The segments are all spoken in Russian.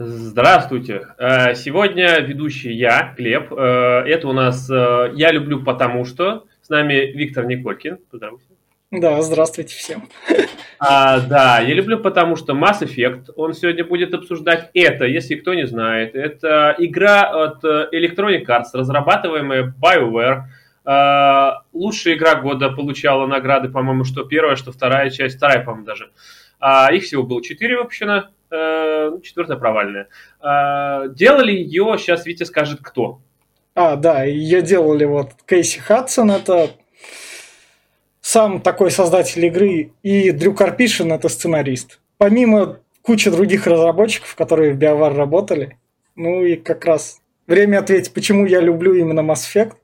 Здравствуйте. Э, сегодня ведущий я, Глеб. Э, это у нас э, «Я люблю потому что». С нами Виктор Николькин. Поздравляю. Да, здравствуйте всем. А, да, я люблю потому что Mass Effect, он сегодня будет обсуждать это, если кто не знает. Это игра от Electronic Arts, разрабатываемая BioWare. А, лучшая игра года получала награды, по-моему, что первая, что вторая часть, вторая, по-моему, даже. А, их всего было четыре выпущено, четвертая провальная. А, делали ее, сейчас Витя скажет, кто. А, да, ее делали вот Кейси Хадсон, это сам такой создатель игры, и Дрю Карпишин, это сценарист. Помимо кучи других разработчиков, которые в BioWare работали, ну и как раз время ответить, почему я люблю именно Mass Effect.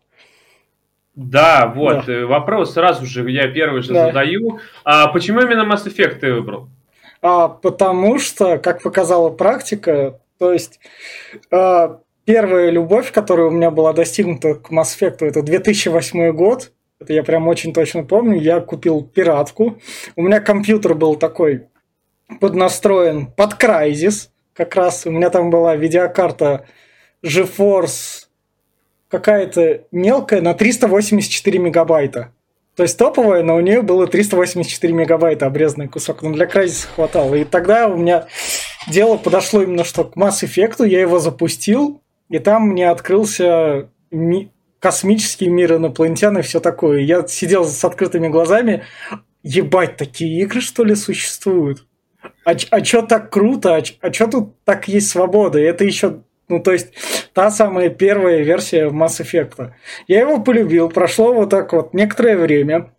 Да, вот, да. Э, вопрос сразу же я первый же да. задаю. А почему именно Mass Effect ты выбрал? А, потому что, как показала практика, то есть а, первая любовь, которая у меня была достигнута к Mass Effect, это 2008 год. Это я прям очень точно помню. Я купил пиратку. У меня компьютер был такой поднастроен под Crysis. Как раз у меня там была видеокарта GeForce какая-то мелкая на 384 мегабайта. То есть топовая, но у нее было 384 мегабайта обрезанный кусок. Но для Crysis хватало. И тогда у меня дело подошло именно что к Mass Effect. Я его запустил, и там мне открылся ми- космический мир инопланетян и все такое. Я сидел с открытыми глазами. Ебать, такие игры, что ли, существуют? А, а что так круто? А, а что тут так есть свобода? И это еще ну, то есть, та самая первая версия Mass Effect. Я его полюбил, прошло вот так вот некоторое время.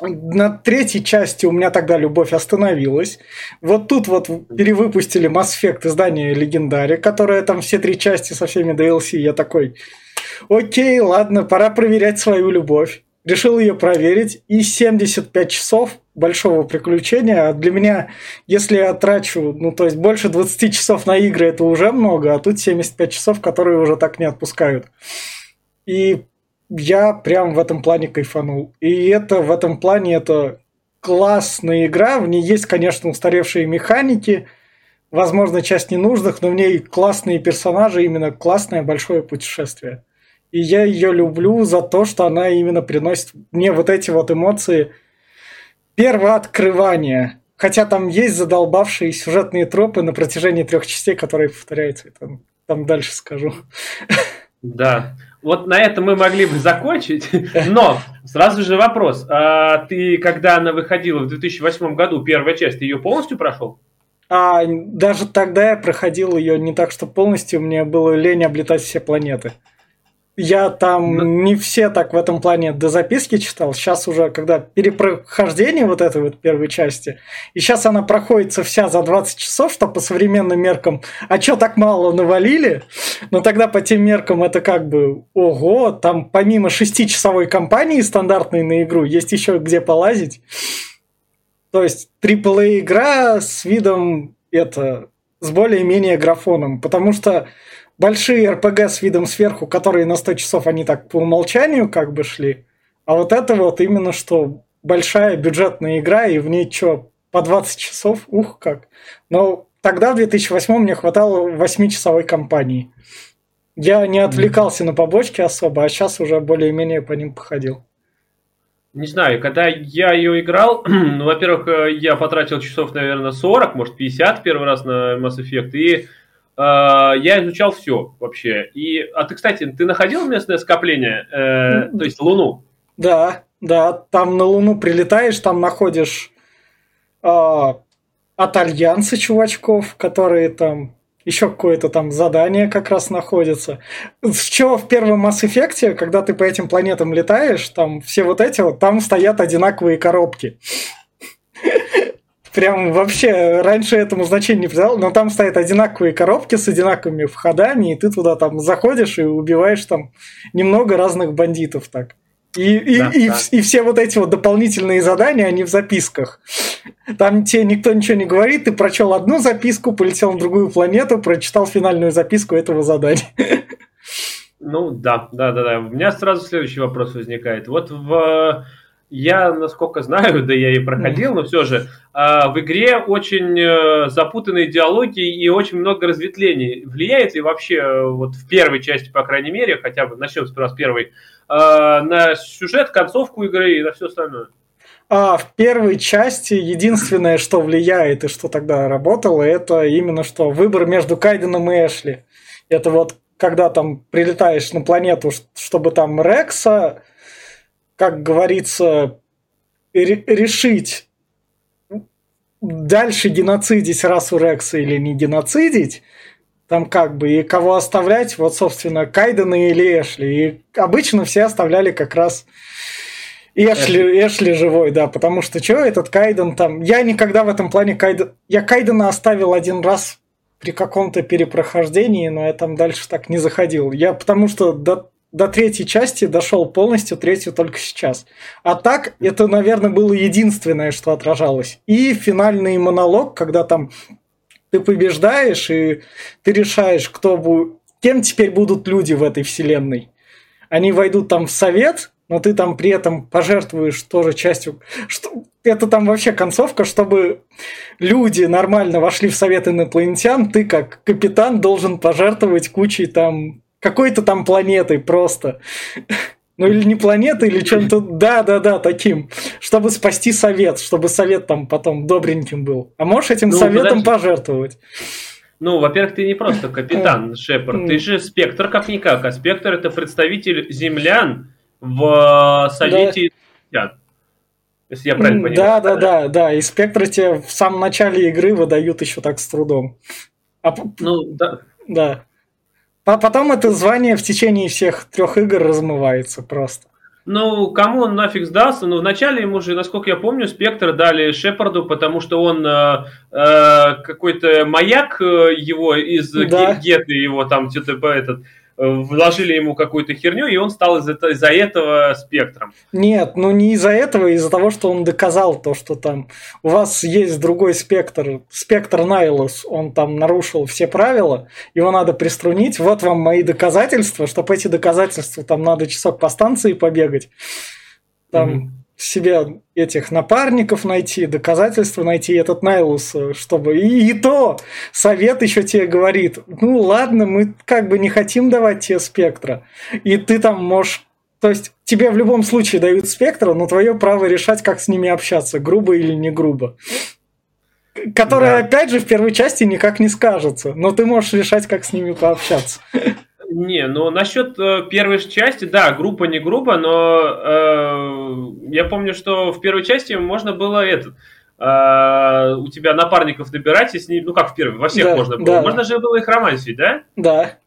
На третьей части у меня тогда любовь остановилась. Вот тут вот перевыпустили Mass Effect издание Легендари, которое там все три части со всеми DLC. Я такой, окей, ладно, пора проверять свою любовь решил ее проверить, и 75 часов большого приключения. А для меня, если я трачу, ну, то есть больше 20 часов на игры, это уже много, а тут 75 часов, которые уже так не отпускают. И я прям в этом плане кайфанул. И это в этом плане это классная игра. В ней есть, конечно, устаревшие механики, возможно, часть ненужных, но в ней классные персонажи, именно классное большое путешествие. И я ее люблю за то, что она именно приносит мне вот эти вот эмоции первооткрывания. Хотя там есть задолбавшие сюжетные тропы на протяжении трех частей, которые повторяются. Там, там дальше скажу. Да. Вот на этом мы могли бы закончить, но сразу же вопрос. А ты, когда она выходила в 2008 году, первая часть, ты ее полностью прошел? А, даже тогда я проходил ее не так, что полностью, мне было лень облетать все планеты. Я там да. не все так в этом плане до записки читал. Сейчас уже, когда перепрохождение вот этой вот первой части, и сейчас она проходится вся за 20 часов, что по современным меркам, а чё так мало навалили? Но тогда по тем меркам это как бы, ого, там помимо шестичасовой кампании стандартной на игру, есть еще где полазить. То есть AAA игра с видом это с более-менее графоном, потому что большие РПГ с видом сверху, которые на 100 часов они так по умолчанию как бы шли. А вот это вот именно что большая бюджетная игра, и в ней что, по 20 часов? Ух, как. Но тогда, в 2008 мне хватало 8-часовой кампании. Я не отвлекался на побочки особо, а сейчас уже более-менее по ним походил. Не знаю, когда я ее играл, ну, во-первых, э, я потратил часов, наверное, 40, может, 50 первый раз на Mass Effect, и я изучал все вообще. И, а ты, кстати, ты находил местное скопление, э, то есть Луну? Да, да, там на Луну прилетаешь, там находишь э, от Альянса чувачков, которые там еще какое-то там задание как раз находится. С чего в первом Mass Effect, когда ты по этим планетам летаешь, там все вот эти вот, там стоят одинаковые коробки. Прям вообще раньше этому значения не придал, но там стоят одинаковые коробки с одинаковыми входами, и ты туда там заходишь и убиваешь там немного разных бандитов так. И, и, да, и, да. и все вот эти вот дополнительные задания, они в записках. Там тебе никто ничего не говорит, ты прочел одну записку, полетел на другую планету, прочитал финальную записку этого задания. Ну да, да, да, да. У меня сразу следующий вопрос возникает. Вот в Я, насколько знаю, да я и проходил, но все же а, в игре очень э, запутанные диалоги и очень много разветвлений. Влияет ли вообще э, вот в первой части, по крайней мере, хотя бы начнем сперва с первой, а, на сюжет, концовку игры и на все остальное? А в первой части единственное, что влияет и что тогда работало, это именно что выбор между Кайденом и Эшли. Это вот когда там прилетаешь на планету, чтобы там Рекса как говорится, решить дальше геноцидить расу Рекса или не геноцидить, там как бы, и кого оставлять, вот, собственно, Кайдена или Эшли. И обычно все оставляли как раз Эшли, Эшли живой, да, потому что что этот Кайден там... Я никогда в этом плане Кайден... Я Кайдена оставил один раз при каком-то перепрохождении, но я там дальше так не заходил. Я потому что до до третьей части дошел полностью, третью только сейчас. А так, это, наверное, было единственное, что отражалось. И финальный монолог, когда там ты побеждаешь, и ты решаешь, кто будет... Кем теперь будут люди в этой вселенной. Они войдут там в совет, но ты там при этом пожертвуешь тоже частью... Что... Это там вообще концовка, чтобы люди нормально вошли в совет инопланетян, ты как капитан должен пожертвовать кучей там какой-то там планетой просто. Ну или не планетой, или чем-то, да-да-да, таким, чтобы спасти совет, чтобы совет там потом добреньким был. А можешь этим ну, советом подожди. пожертвовать? Ну, во-первых, ты не просто капитан Шепард, ты же спектр как-никак, а спектр это представитель землян в Совете да. Если я правильно понимаю. Да, да, да, да. И спектр тебе в самом начале игры выдают еще так с трудом. А... Ну, да. Да. А потом это звание в течение всех трех игр размывается просто. Ну, кому он нафиг сдался? Ну, вначале ему же, насколько я помню, Спектр дали Шепарду, потому что он э, э, какой-то маяк э, его из да. Геты, его там что-то этот вложили ему какую-то херню, и он стал из-за из этого спектром. Нет, ну не из-за этого, из-за того, что он доказал то, что там у вас есть другой спектр, спектр Найлус, он там нарушил все правила, его надо приструнить, вот вам мои доказательства, чтобы эти доказательства, там надо часок по станции побегать, там mm-hmm себе этих напарников найти, доказательства найти, этот Найлус, чтобы... И, и то совет еще тебе говорит, ну ладно, мы как бы не хотим давать тебе спектра. И ты там можешь... То есть тебе в любом случае дают спектра, но твое право решать, как с ними общаться, грубо или не грубо. Которое, да. опять же, в первой части никак не скажется, но ты можешь решать, как с ними пообщаться. Не, ну насчет э, первой части, да, группа не группа, но э, я помню, что в первой части можно было этот э, у тебя напарников набирать и с ними, ну как в первой, во всех да, можно было. Да. Можно же было их романсить, да? Да.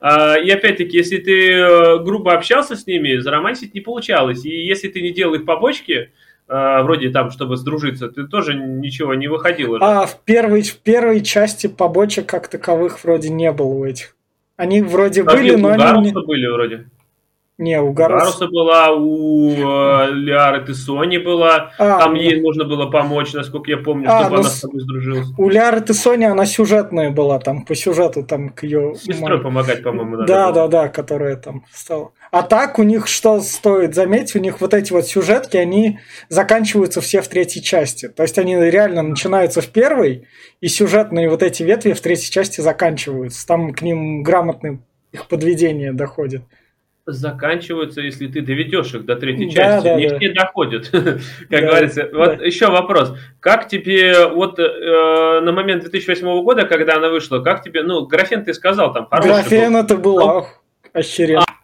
А, и опять-таки, если ты э, грубо общался с ними, заромансить не получалось. И если ты не делал их побочки, э, вроде там, чтобы сдружиться, ты тоже ничего не выходило. А в первой, в первой части побочек как таковых вроде не было у этих. Они вроде а были, но они... были вроде. Не, у Гаруса... Гаруса была, у э, Лиары Тессони была. А, Там ну... ей нужно было помочь, насколько я помню, а, чтобы ну, она с тобой сдружилась. У Лиары Тессони она сюжетная была, там по сюжету там к ее... Сестрой мам... помогать, по-моему, Да, да, да, которая там стала. А так у них, что стоит заметить, у них вот эти вот сюжетки, они заканчиваются все в третьей части. То есть они реально начинаются в первой, и сюжетные вот эти ветви в третьей части заканчиваются. Там к ним грамотное их подведение доходит заканчиваются, если ты доведешь их до третьей части. Да, Не да. все доходят, как да, говорится. Вот да. еще вопрос. Как тебе вот э, на момент 2008 года, когда она вышла, как тебе, ну, графен ты сказал там хороший. Графен был. это был охеренно. А,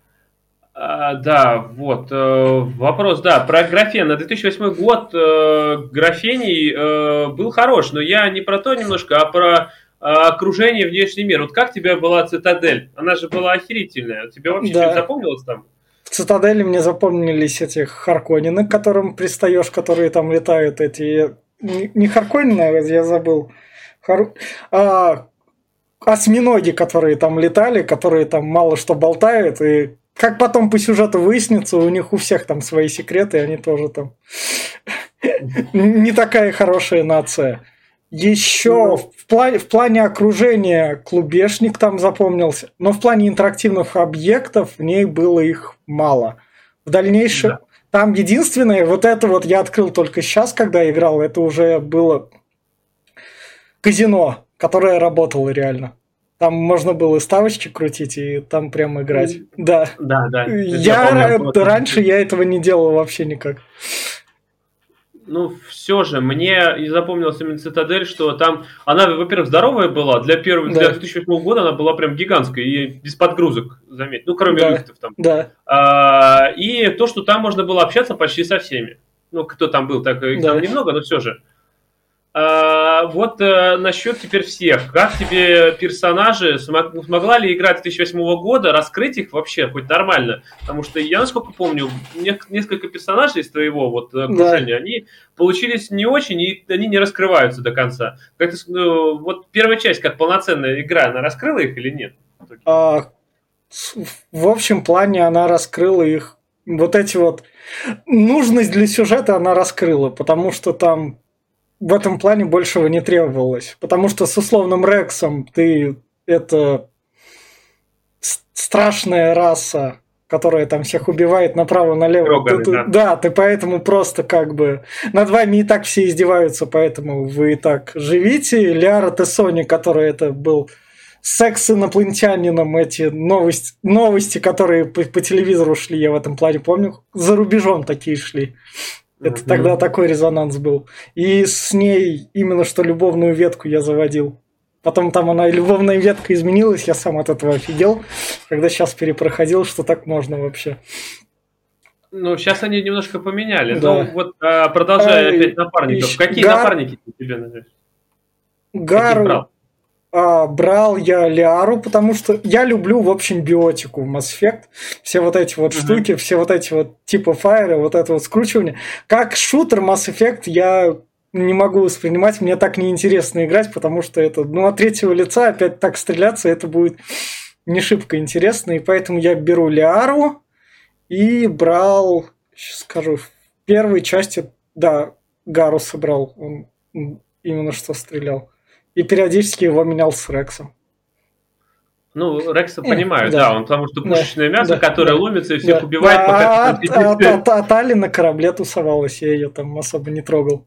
да, вот. Э, вопрос, да, про графен. На 2008 год э, графений э, был хорош, но я не про то немножко, а про а, окружение, внешний мир. Вот как тебе была Цитадель? Она же была охерительная. Тебе вообще да. запомнилось там? В Цитадели мне запомнились эти Харконины, к которым пристаешь, которые там летают, эти... Не Харконины, а я забыл. Хар... А, осьминоги, которые там летали, которые там мало что болтают, и как потом по сюжету выяснится, у них у всех там свои секреты, они тоже там не такая хорошая нация. Еще ну, в, плане, в плане окружения клубешник там запомнился, но в плане интерактивных объектов в ней было их мало. В дальнейшем да. там единственное, вот это вот я открыл только сейчас, когда играл, это уже было казино, которое работало реально. Там можно было ставочки крутить и там прямо играть. Да. Да, да. Я, я помню, раньше я этого не делал вообще никак ну, все же, мне и запомнилась именно Цитадель, что там, она, во-первых, здоровая была, для первого, да. для 2008 года она была прям гигантская, и без подгрузок, заметь, ну, кроме да. лифтов там. Да. А, и то, что там можно было общаться почти со всеми. Ну, кто там был, так их да. там немного, но все же. А, вот а, насчет теперь всех. Как тебе персонажи? Смог, смогла ли игра 2008 года раскрыть их вообще хоть нормально? Потому что я, насколько помню, не, несколько персонажей из твоего вот окружения, да. они получились не очень, и они не раскрываются до конца. Как ты, ну, вот первая часть, как полноценная игра, она раскрыла их или нет? А, в общем плане она раскрыла их. Вот эти вот нужность для сюжета она раскрыла, потому что там в этом плане большего не требовалось. Потому что с условным Рексом ты это страшная раса, которая там всех убивает направо-налево. Роганы, ты, да. да, ты поэтому просто как бы... Над вами и так все издеваются, поэтому вы и так живите. Ляра Тессони, который это был секс с инопланетянином, эти новости, новости которые по, по телевизору шли, я в этом плане помню, за рубежом такие шли. Это mm-hmm. тогда такой резонанс был. И с ней именно что любовную ветку я заводил. Потом там она любовная ветка изменилась, я сам от этого офигел, когда сейчас перепроходил, что так можно вообще. Ну, сейчас они немножко поменяли. Да. Ну, вот а, продолжая а, опять напарников. Какие Гар... напарники тебе нравятся? Гару, брал я Лиару, потому что я люблю, в общем, биотику в Mass Effect. Все вот эти вот uh-huh. штуки, все вот эти вот типа фаеры, вот это вот скручивание. Как шутер Mass Effect я не могу воспринимать, мне так неинтересно играть, потому что это, ну, от третьего лица опять так стреляться, это будет не шибко интересно, и поэтому я беру Лиару и брал, сейчас скажу, в первой части, да, Гару собрал, он именно что стрелял и периодически его менял с Рексом. Ну, Рекса понимаю, да. да, он потому что пушечное да, мясо, да, которое да, ломится и всех да. убивает, а, пока... А, а, а, а Тали на корабле тусовалась, я ее там особо не трогал.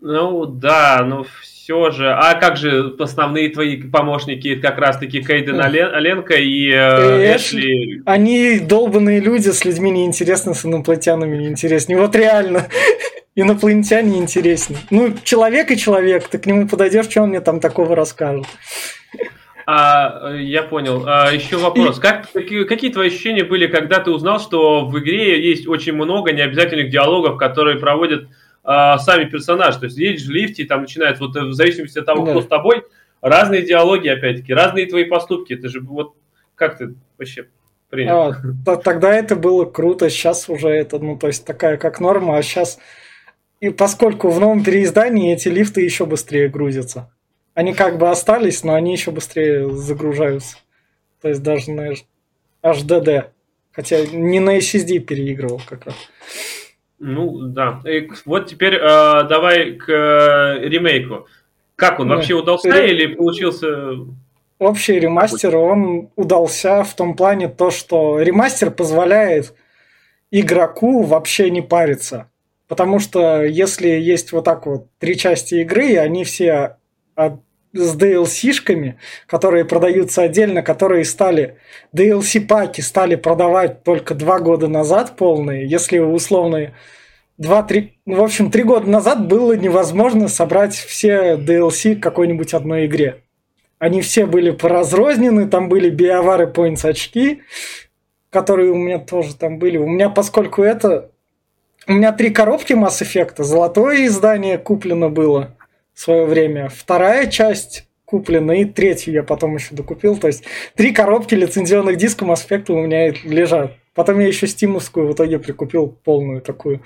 Ну, да, но все же. А как же основные твои помощники, как раз-таки Кейден Оленко и э, Эшли? Они долбанные люди, с людьми неинтересно, с инопланетянами неинтереснее. Вот реально инопланетяне интереснее. Ну, человек и человек, ты к нему подойдешь, что он мне там такого расскажет. А, я понял. А, еще вопрос. И... Как, какие, какие твои ощущения были, когда ты узнал, что в игре есть очень много необязательных диалогов, которые проводят а, сами персонажи? То есть едешь в лифте, и там начинается, вот в зависимости от того, да. кто с тобой, разные диалоги, опять-таки, разные твои поступки. Это же вот как ты вообще принял? А, тогда это было круто, сейчас уже это, ну, то есть такая как норма, а сейчас и поскольку в новом переиздании эти лифты еще быстрее грузятся. Они как бы остались, но они еще быстрее загружаются. То есть даже на HDD. Хотя не на SSD переигрывал как раз. Ну, да. И вот теперь э, давай к э, ремейку. Как он вообще удался Ре... или получился... Общий ремастер, он удался в том плане то, что ремастер позволяет игроку вообще не париться. Потому что если есть вот так вот три части игры, и они все от, с DLC-шками, которые продаются отдельно, которые стали... DLC-паки стали продавать только два года назад полные, если условные два-три, ну, в общем, три года назад было невозможно собрать все DLC какой-нибудь одной игре. Они все были поразрознены, там были биовары points очки, которые у меня тоже там были. У меня, поскольку это у меня три коробки Mass Effect. Золотое издание куплено было в свое время. Вторая часть куплена, и третью я потом еще докупил. То есть три коробки лицензионных дисков Mass Effect у меня лежат. Потом я еще стимовскую в итоге прикупил полную такую.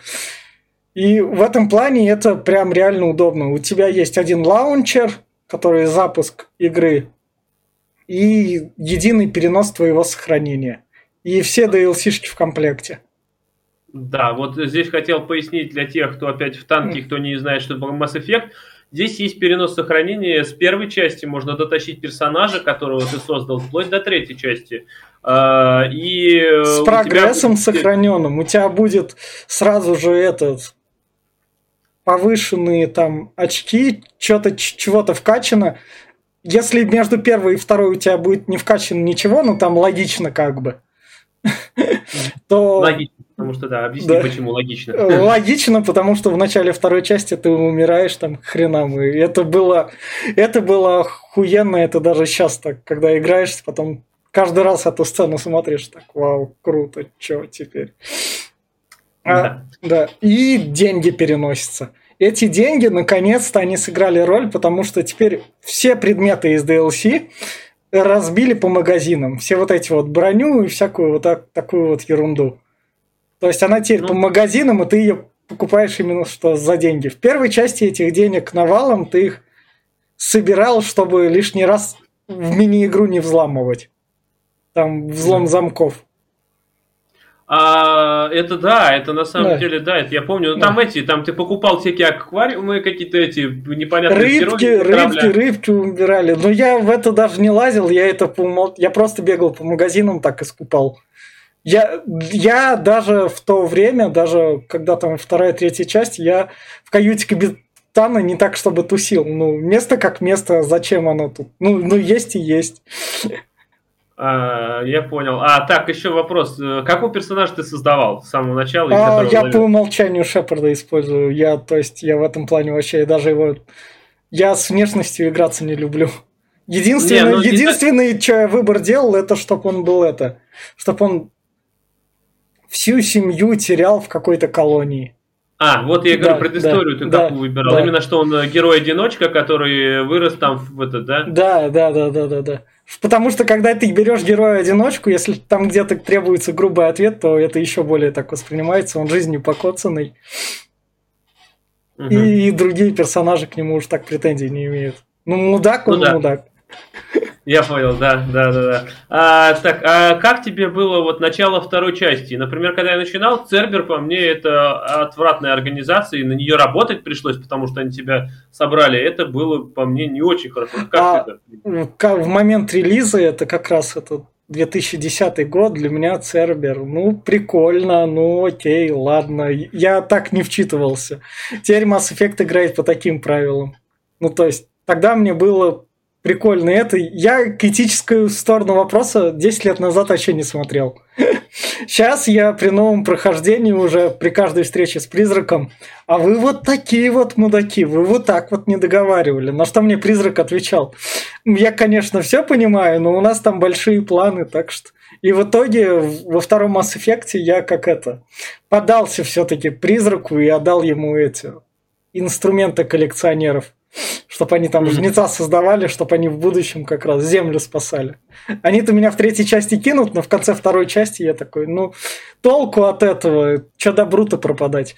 И в этом плане это прям реально удобно. У тебя есть один лаунчер, который запуск игры, и единый перенос твоего сохранения. И все DLC-шки в комплекте. Да, вот здесь хотел пояснить для тех, кто опять в танке, кто не знает, что такое Mass Effect. Здесь есть перенос сохранения с первой части, можно дотащить персонажа, которого ты создал, вплоть до третьей части. А, и э, с прогрессом тебя... сохраненным. У тебя будет сразу же этот повышенные там очки, что-то чего-то вкачано. Если между первой и второй у тебя будет не вкачано ничего, ну там логично как бы, то... Потому что, да, объясни, да. почему логично. Логично, потому что в начале второй части ты умираешь там хренам. И это было, это было охуенно, это даже сейчас так, когда играешь, потом каждый раз эту сцену смотришь, так, вау, круто, чё теперь? А, да. да. И деньги переносятся. Эти деньги, наконец-то, они сыграли роль, потому что теперь все предметы из DLC разбили по магазинам. Все вот эти вот броню и всякую вот так, такую вот ерунду. То есть она теперь ну, по магазинам, и ты ее покупаешь именно что за деньги. В первой части этих денег навалом ты их собирал, чтобы лишний раз в мини-игру не взламывать. Там взлом замков. А, это да, это на самом да. деле, да, это я помню. Ну, да. там эти, там ты покупал всякие аквариумы, какие-то эти непонятные Рыбки, рыбки, рыбки убирали. Но я в это даже не лазил, я это по я просто бегал по магазинам, так и скупал. Я, я даже в то время, даже когда там вторая, третья часть, я в каюте капитана не так, чтобы тусил. Ну, место как место, зачем оно тут? Ну, ну есть и есть. А, я понял. А, так, еще вопрос. Э, какой персонаж ты создавал с самого начала? А, я ловил? по умолчанию Шепарда использую. Я, то есть, я в этом плане вообще даже его... Я с внешностью играться не люблю. Единственное, не, ну, единственный, не... что я выбор делал, это чтобы он был это. Чтобы он всю семью терял в какой-то колонии. А, вот я говорю, да, предысторию да, ты да, какую выбирал. Да. Именно что он э, герой-одиночка, который вырос там в этот, да? Да, да, да, да, да, да. Потому что когда ты берешь героя-одиночку, если там где-то требуется грубый ответ, то это еще более так воспринимается. Он жизнью покоцанный. Угу. И другие персонажи к нему уж так претензий не имеют. Ну, мудак он ну, да. мудак. Я понял, да, да, да, да. А, так, а как тебе было вот начало второй части? Например, когда я начинал, Цербер, по мне, это отвратная организация, и на нее работать пришлось, потому что они тебя собрали. Это было, по мне, не очень хорошо. Как а, это? В момент релиза, это как раз это 2010 год, для меня Цербер, ну, прикольно, ну, окей, ладно. Я так не вчитывался. Теперь Mass Effect играет по таким правилам. Ну, то есть, тогда мне было прикольно это. Я критическую сторону вопроса 10 лет назад вообще не смотрел. Сейчас я при новом прохождении уже при каждой встрече с призраком, а вы вот такие вот мудаки, вы вот так вот не договаривали. На что мне призрак отвечал? Я, конечно, все понимаю, но у нас там большие планы, так что... И в итоге во втором Mass Effect я как это подался все-таки призраку и отдал ему эти инструменты коллекционеров чтобы они там жнеца создавали, чтобы они в будущем как раз землю спасали. Они-то меня в третьей части кинут, но в конце второй части я такой, ну, толку от этого, что добру-то пропадать.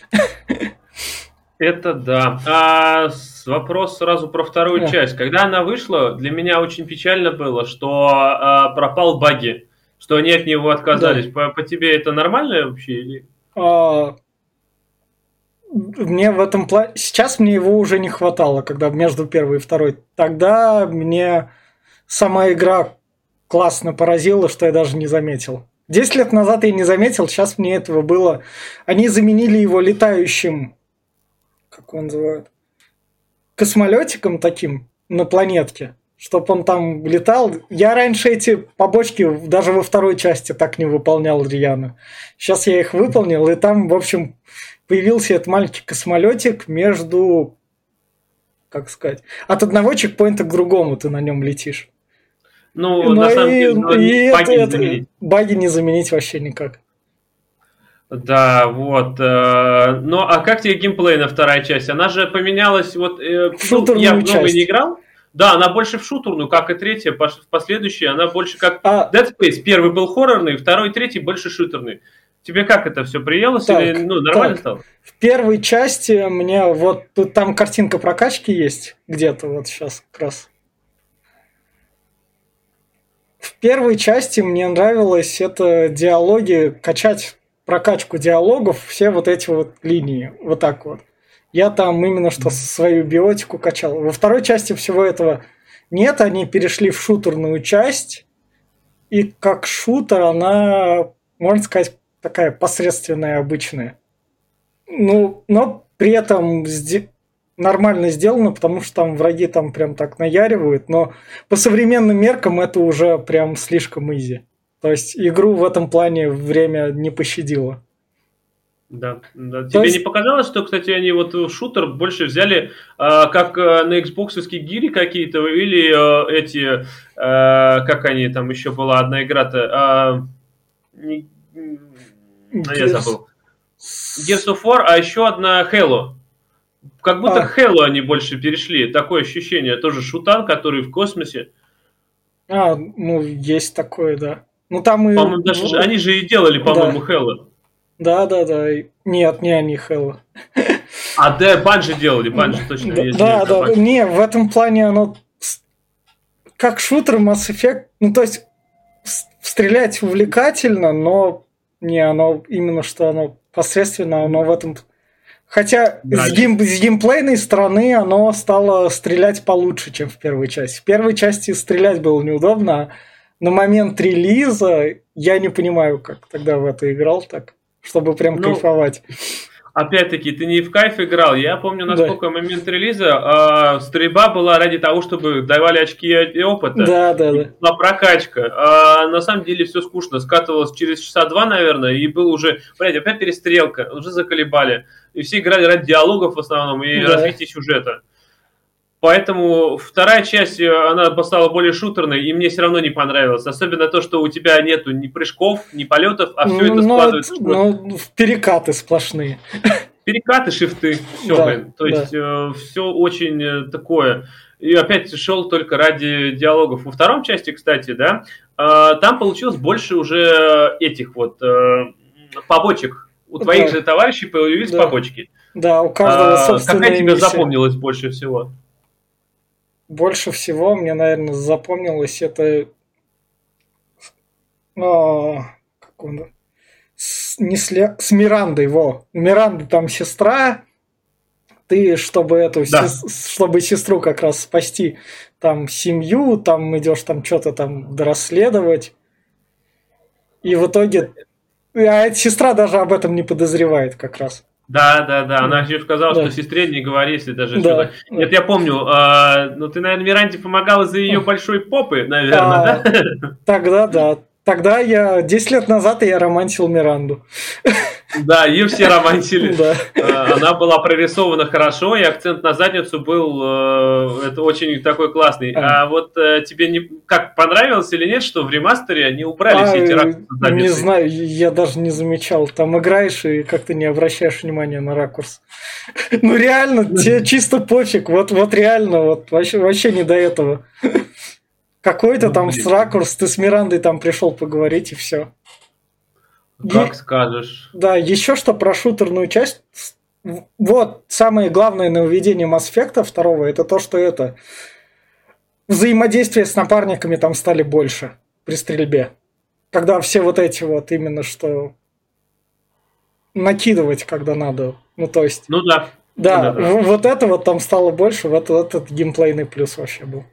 Это да. А вопрос сразу про вторую да. часть. Когда она вышла, для меня очень печально было, что а, пропал баги, что они от него отказались. Да. По, по тебе это нормально вообще? Или? А, мне в этом плане... Сейчас мне его уже не хватало, когда между первой и второй. Тогда мне сама игра классно поразила, что я даже не заметил. Десять лет назад я не заметил, сейчас мне этого было... Они заменили его летающим... Как его называют? Космолетиком таким на планетке чтобы он там летал. Я раньше эти побочки даже во второй части так не выполнял рьяно. Сейчас я их выполнил, и там, в общем, появился этот маленький космолетик между, как сказать, от одного чекпоинта к другому ты на нем летишь. Ну, Но на самом деле, ну, и баги, это, не это, баги не заменить вообще никак. Да, вот. Э, ну, а как тебе геймплейная вторая часть? Она же поменялась, вот... Э, ну, я в новый не играл. Да, она больше в шутерную, как и третья, в последующей, она больше как а... Dead Space. Первый был хоррорный, второй, третий больше шутерный. Тебе как это все приелось так, или ну, нормально так. стало? В первой части мне вот тут там картинка прокачки есть где-то вот сейчас как раз. В первой части мне нравилось это диалоги, качать прокачку диалогов, все вот эти вот линии, вот так вот. Я там именно что свою биотику качал. Во второй части всего этого нет, они перешли в шутерную часть, и как шутер она, можно сказать, такая посредственная, обычная. Ну, но при этом нормально сделано, потому что там враги там прям так наяривают, но по современным меркам это уже прям слишком изи. То есть игру в этом плане время не пощадило. Да, да. Тебе есть... не показалось, что, кстати, они вот шутер больше взяли, э, как э, на Xbox гири какие-то, или э, эти, э, как они, там еще была одна игра-то, э, не, Gears... я забыл. Gears of War, а еще одна Halo. Как будто а. Halo они больше перешли, такое ощущение. Тоже шутан, который в космосе. А, ну, есть такое, да. Ну, там и... По-моему, даже ну, они же и делали, по-моему, да. Halo. Да, да, да. Нет, не они Halo. А, да, Bungie делали, Bungie точно есть. Да, да, да. Не, в этом плане оно как шутер Mass Effect, ну, то есть стрелять увлекательно, но не оно именно что оно посредственно, оно в этом... Хотя да, с, гейм, с геймплейной стороны оно стало стрелять получше, чем в первой части. В первой части стрелять было неудобно, а на момент релиза я не понимаю, как тогда в это играл так чтобы прям ну, кайфовать. Опять-таки, ты не в кайф играл. Я помню, насколько да. момент релиза э, стрельба была ради того, чтобы давали очки и опыта. Да, да, да. Была прокачка. А на самом деле все скучно. Скатывалось через часа два, наверное, и был уже, блядь, опять перестрелка. Уже заколебали. И все играли ради диалогов в основном и да. развития сюжета. Поэтому вторая часть, э, она стала более шутерной, и мне все равно не понравилось. Особенно то, что у тебя нету ни прыжков, ни полетов, а все это но, складывается. Ну, перекаты сплошные. Перекаты, шифты, все, да, блин. То да. есть э, все очень э, такое. И опять шел только ради диалогов. Во втором части, кстати, да, э, там получилось больше уже этих вот э, побочек. У твоих да. же товарищей появились да. побочки. Да, у каждого а, собственная Какая тебе запомнилась больше всего? Больше всего мне, наверное, запомнилось это... А, как он... С, не с, с Мирандой, во. Миранда там сестра, ты, чтобы эту, да. сес, чтобы сестру как раз спасти, там, семью, там идешь там что-то там расследовать. И в итоге... А эта сестра даже об этом не подозревает как раз. Да, да, да. Она еще сказала, да. что сестре не говори, если даже да. что-то. Нет, я помню. Э, ну, ты, наверное, Миранде помогала за ее большой попы, наверное, а, да? Тогда да. Тогда я 10 лет назад я романтил Миранду. Да, ее все романтили. Да. А, она была прорисована хорошо, и акцент на задницу был э, это очень такой классный. А, а вот э, тебе не как понравилось или нет, что в ремастере они убрали а, все эти ракурсы Не знаю, я даже не замечал. Там играешь и как-то не обращаешь внимания на ракурс. Ну реально, тебе чисто пофиг. Вот, вот реально, вот вообще, вообще не до этого. Какой-то ну, там блин. с ракурс, ты с Мирандой там пришел поговорить и все. Как и, скажешь. Да, еще что про шутерную часть. Вот самое главное нововведение Mass Effect второго, это то, что это взаимодействие с напарниками там стали больше при стрельбе. Когда все вот эти вот именно что накидывать, когда надо. Ну, то есть... Ну да. Да, да, да. вот это вот там стало больше, вот этот геймплейный плюс вообще был.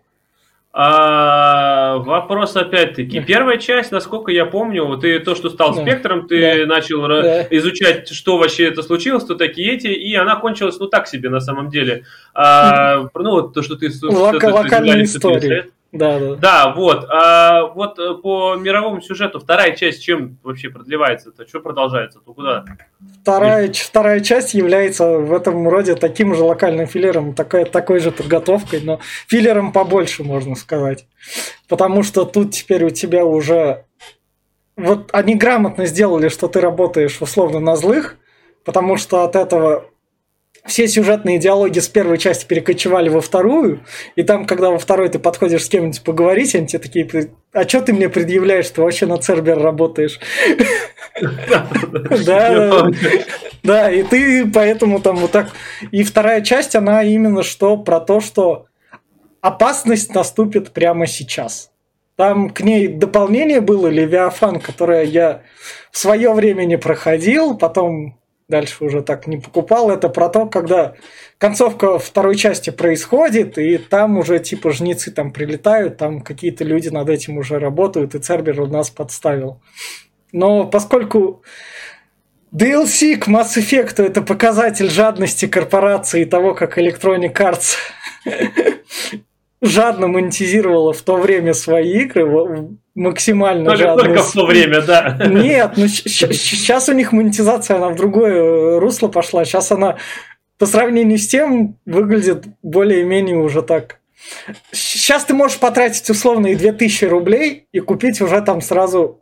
А, вопрос опять-таки. Первая часть, насколько я помню, ты то, что стал да. спектром, ты да. начал да. изучать, что вообще это случилось, кто такие эти, и она кончилась, ну так себе на самом деле. А, ну вот то, что ты... Лока- локальная история. Да, да. Да, вот. А вот э, по мировому сюжету вторая часть чем вообще продлевается-то? Что продолжается? То куда? Вторая, вторая часть является в этом роде таким же локальным филлером, такой, такой же подготовкой, но филлером побольше, можно сказать. Потому что тут теперь у тебя уже... Вот они грамотно сделали, что ты работаешь условно на злых, потому что от этого все сюжетные диалоги с первой части перекочевали во вторую, и там, когда во второй ты подходишь с кем-нибудь поговорить, они тебе такие, а что ты мне предъявляешь, ты вообще на Цербер работаешь? Да, да, и ты поэтому там вот так... И вторая часть, она именно что про то, что опасность наступит прямо сейчас. Там к ней дополнение было, Левиафан, которое я в свое время не проходил, потом дальше уже так не покупал. Это про то, когда концовка второй части происходит, и там уже типа жнецы там прилетают, там какие-то люди над этим уже работают, и Цербер у нас подставил. Но поскольку DLC к Mass Effect это показатель жадности корпорации и того, как Electronic Arts жадно монетизировала в то время свои игры, максимально только, жадно. Только в то время, да. Нет, ну сейчас у них монетизация, она в другое русло пошла. Сейчас она по сравнению с тем выглядит более-менее уже так. Сейчас ты можешь потратить условно и 2000 рублей и купить уже там сразу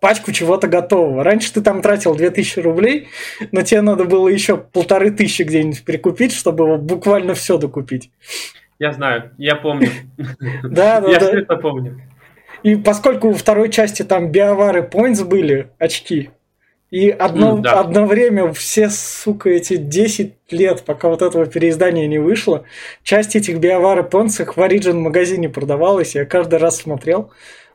пачку чего-то готового. Раньше ты там тратил 2000 рублей, но тебе надо было еще полторы тысячи где-нибудь перекупить, чтобы буквально все докупить. Я знаю, я помню. Да, да, Я все это помню. И поскольку у второй части там биовары points были, очки, и одно, mm, да. одно время все, сука, эти 10 лет, пока вот этого переиздания не вышло, часть этих биовары points в Origin магазине продавалась, я каждый раз смотрел,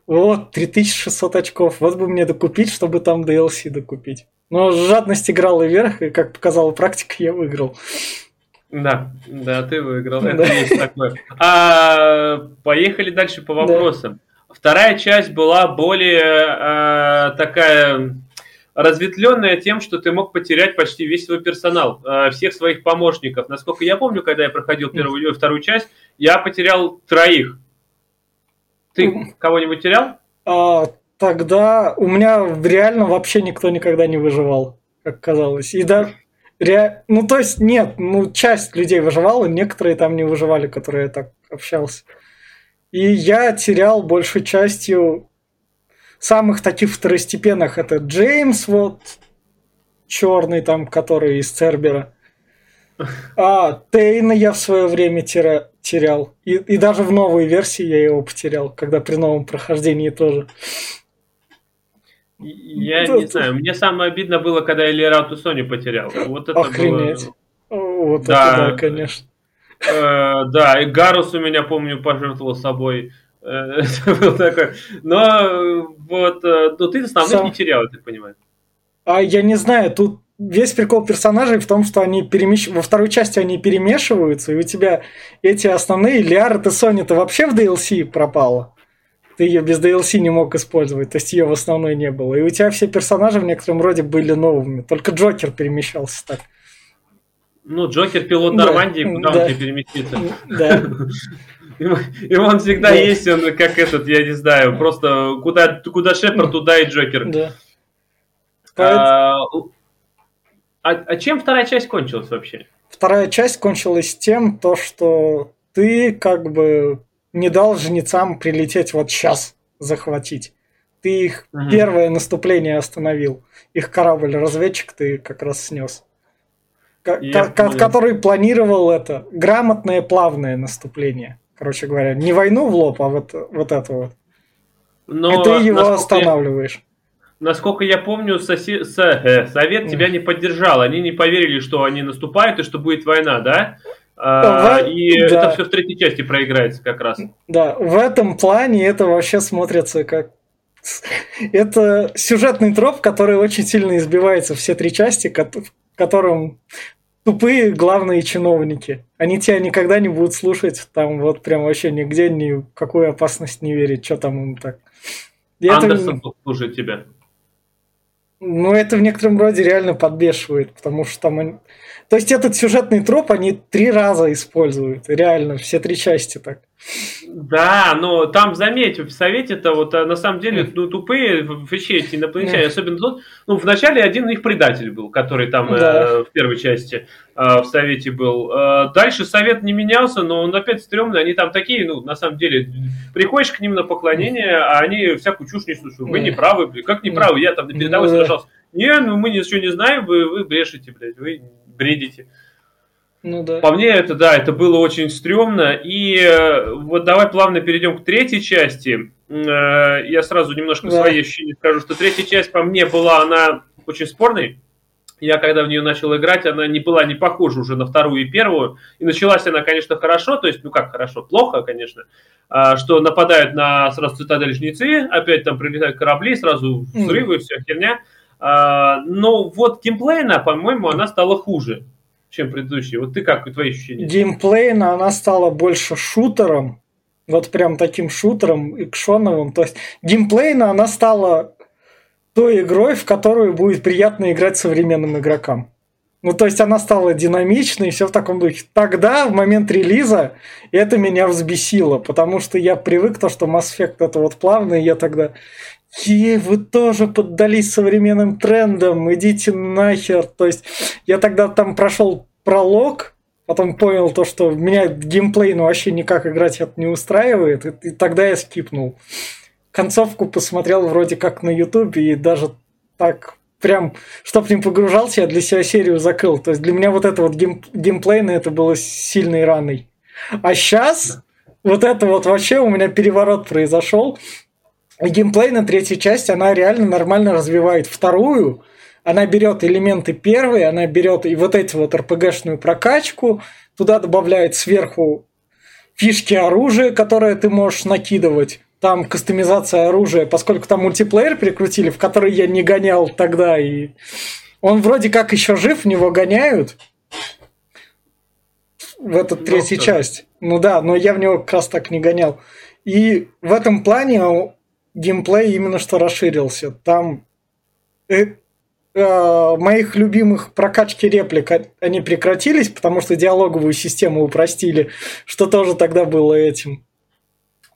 вот, 3600 очков, вот бы мне докупить, чтобы там DLC докупить. Но жадность играла вверх, и, как показала практика, я выиграл. Да, да, ты выиграл. Это есть такое. А, поехали дальше по вопросам. Да. Вторая часть была более а, такая разветвленная тем, что ты мог потерять почти весь свой персонал, а, всех своих помощников. Насколько я помню, когда я проходил первую и вторую часть, я потерял троих. Ты кого-нибудь терял? А, тогда у меня реально вообще никто никогда не выживал, как казалось. И да, Ре... Ну, то есть, нет, ну, часть людей выживала, некоторые там не выживали, которые я так общался. И я терял большей частью самых таких второстепенных. Это Джеймс, вот, черный там, который из Цербера. А, Тейна я в свое время тера... терял. И, и даже в новой версии я его потерял, когда при новом прохождении тоже. Я Тут... не знаю, мне самое обидно было, когда я Лерату Сони потерял. Вот это Охренеть. было... Вот да. это да, конечно. Э, да, и Гарус у меня, помню, пожертвовал собой. Э, это. Но вот, э, ну ты основных Сам... не терял, я так понимаю. А я не знаю, тут весь прикол персонажей в том, что они перемещ... во второй части они перемешиваются, и у тебя эти основные Лиара и Сони-то вообще в DLC пропало ты ее без DLC не мог использовать, то есть ее в основной не было. И у тебя все персонажи в некотором роде были новыми, только Джокер перемещался так. Ну, Джокер пилот Нормандии, да, куда да. он тебе переместится? Да. И он всегда да. есть, он как этот, я не знаю, просто куда, куда Шепард, туда и Джокер. Да. А, а, а чем вторая часть кончилась вообще? Вторая часть кончилась тем, то, что ты как бы не дал жнецам прилететь вот сейчас захватить. Ты их угу. первое наступление остановил. Их корабль-разведчик ты как раз снес. К- к- который планировал это грамотное плавное наступление. Короче говоря, не войну в лоб, а вот, вот это вот. Но И ты его останавливаешь. Я, насколько я помню, соси, со, э, Совет тебя не поддержал. Они не поверили, что они наступают и что будет война, да? А, в... И да. это все в третьей части проиграется как раз. Да, в этом плане это вообще смотрится как... Это сюжетный троп, который очень сильно избивается все три части, в котором тупые главные чиновники. Они тебя никогда не будут слушать, там вот прям вообще нигде ни в какую опасность не верить, что там им так. И Андерсон это... слушает тебя. Ну, это в некотором роде реально подбешивает, потому что там то есть этот сюжетный троп они три раза используют. Реально, все три части так. Да, но там, заметь, в Совете-то вот а, на самом деле ну, тупые вообще эти инопланетяне, особенно тот, ну, вначале один их предатель был, который там да. э, в первой части э, в Совете был. Э, дальше Совет не менялся, но он опять стрёмный, они там такие, ну, на самом деле, приходишь к ним на поклонение, а они всякую чушь несут, вы не правы, как не правы, я там на передовой ну сражался. Не, ну мы ничего не знаем, вы, вы брешете, блядь, вы бредите. Ну да. По мне это, да, это было очень стрёмно. И э, вот давай плавно перейдем к третьей части. Э, я сразу немножко да. свои ощущения скажу, что третья часть по мне была, она очень спорной. Я когда в нее начал играть, она не была не похожа уже на вторую и первую. И началась она, конечно, хорошо, то есть, ну как хорошо, плохо, конечно, а, что нападают на сразу цитадель жнецы, опять там прилетают корабли, сразу взрывы, mm. вся херня. А, но вот геймплейна, по-моему, она стала хуже, чем предыдущие. Вот ты как, твои ощущения? Геймплейна она стала больше шутером, вот прям таким шутером, экшоновым. То есть геймплейна она стала той игрой, в которую будет приятно играть современным игрокам. Ну, то есть она стала динамичной и все в таком духе. Тогда, в момент релиза, это меня взбесило, потому что я привык то, что Mass Effect это вот плавный, и я тогда Е, вы тоже поддались современным трендам, идите нахер. То есть я тогда там прошел пролог, потом понял то, что меня геймплей ну, вообще никак играть это не устраивает, и, и тогда я скипнул. Концовку посмотрел вроде как на ютубе, и даже так прям, чтоб не погружался, я для себя серию закрыл. То есть для меня вот это вот гейм, геймплейное это было сильной раной. А сейчас вот это вот вообще у меня переворот произошел. Геймплей на третьей части, она реально нормально развивает вторую. Она берет элементы первой, она берет и вот эти вот РПГшную прокачку, туда добавляет сверху фишки оружия, которые ты можешь накидывать там кастомизация оружия, поскольку там мультиплеер прикрутили, в который я не гонял тогда, и он вроде как еще жив, в него гоняют в эту ну, третью часть. Ну да, но я в него как раз так не гонял. И в этом плане геймплей именно что расширился. Там э, э, моих любимых прокачки реплик они прекратились, потому что диалоговую систему упростили, что тоже тогда было этим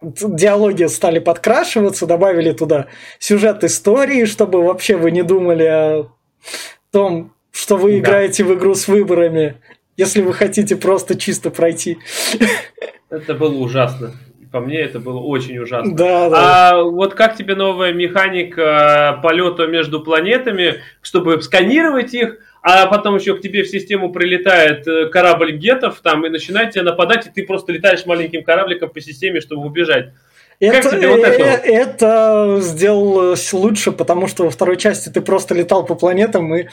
диалоги стали подкрашиваться, добавили туда сюжет истории, чтобы вообще вы не думали о том, что вы да. играете в игру с выборами, если вы хотите просто чисто пройти. Это было ужасно. По мне это было очень ужасно. Да, да. А вот как тебе новая механика полета между планетами, чтобы сканировать их, а потом еще к тебе в систему прилетает э, корабль гетов там и начинает тебя нападать, и ты просто летаешь маленьким корабликом по системе, чтобы убежать. Это, как тебе вот это? Э, это сделалось лучше, потому что во второй части ты просто летал по планетам и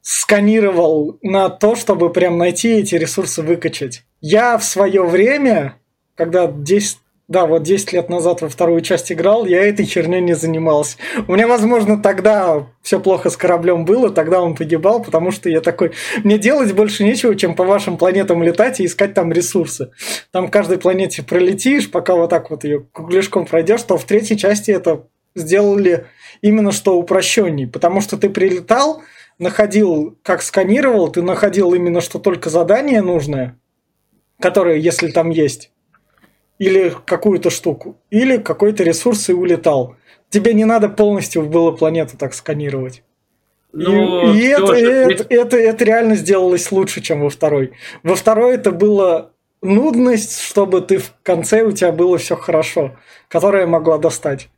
сканировал на то, чтобы прям найти эти ресурсы выкачать. Я в свое время, когда 10 да, вот 10 лет назад во вторую часть играл, я этой херней не занимался. У меня, возможно, тогда все плохо с кораблем было, тогда он погибал, потому что я такой, мне делать больше нечего, чем по вашим планетам летать и искать там ресурсы. Там каждой планете пролетишь, пока вот так вот ее кругляшком пройдешь, то в третьей части это сделали именно что упрощенней, потому что ты прилетал, находил, как сканировал, ты находил именно что только задание нужное, которое, если там есть, или какую-то штуку, или какой-то ресурс и улетал. Тебе не надо полностью было планету так сканировать. Ну, и, и это, это, это, это реально сделалось лучше, чем во второй. Во второй это было нудность, чтобы ты в конце у тебя было все хорошо, которая могла достать.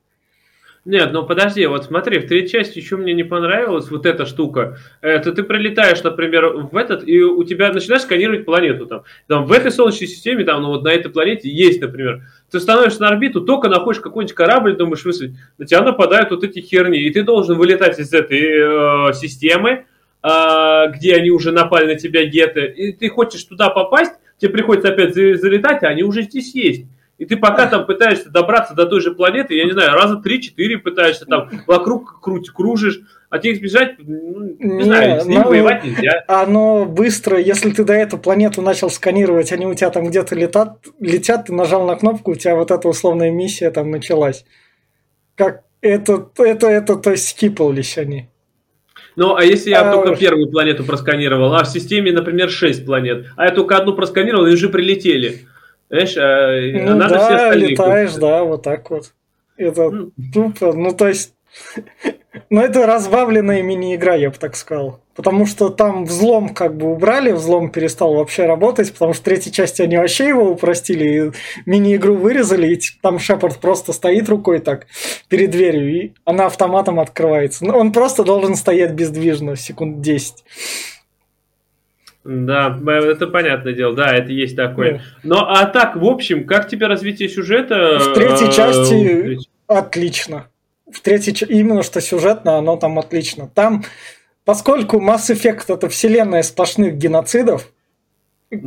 Нет, ну подожди, вот смотри, в третьей части еще мне не понравилась вот эта штука. Это ты прилетаешь, например, в этот, и у тебя начинаешь сканировать планету там. Там в этой Солнечной системе, там, ну вот на этой планете есть, например. Ты становишься на орбиту, только находишь какой-нибудь корабль, думаешь высадить, на тебя нападают вот эти херни, и ты должен вылетать из этой э, системы, э, где они уже напали на тебя геты, и ты хочешь туда попасть, тебе приходится опять залетать, а они уже здесь есть. И ты пока там пытаешься добраться до той же планеты, я не знаю, раза три-четыре пытаешься там вокруг круть, кружишь, а тебе избежать, ну, не, не знаю, с ним ну, воевать нельзя. Оно быстро, если ты до эту планету начал сканировать, они у тебя там где-то летат, летят, ты нажал на кнопку, у тебя вот эта условная миссия там началась. Как это, это, это, то есть скипались они. Ну, а если я а... только первую планету просканировал, а в системе, например, 6 планет, а я только одну просканировал, и уже прилетели. Знаешь, а, ну, да, все остальные... летаешь, да, вот так вот. Это ну. тупо, ну то есть... Ну, это разбавленная мини-игра, я бы так сказал. Потому что там взлом как бы убрали, взлом перестал вообще работать, потому что в третьей части они вообще его упростили, мини-игру вырезали, и там Шепард просто стоит рукой так перед дверью, и она автоматом открывается. Ну, он просто должен стоять бездвижно секунд 10. Да, это понятное дело, да, это есть такое. Да. Но а так, в общем, как тебе развитие сюжета? В третьей э, части отлично. В третьей именно что сюжетно, оно там отлично. Там, поскольку Mass Effect это вселенная сплошных геноцидов,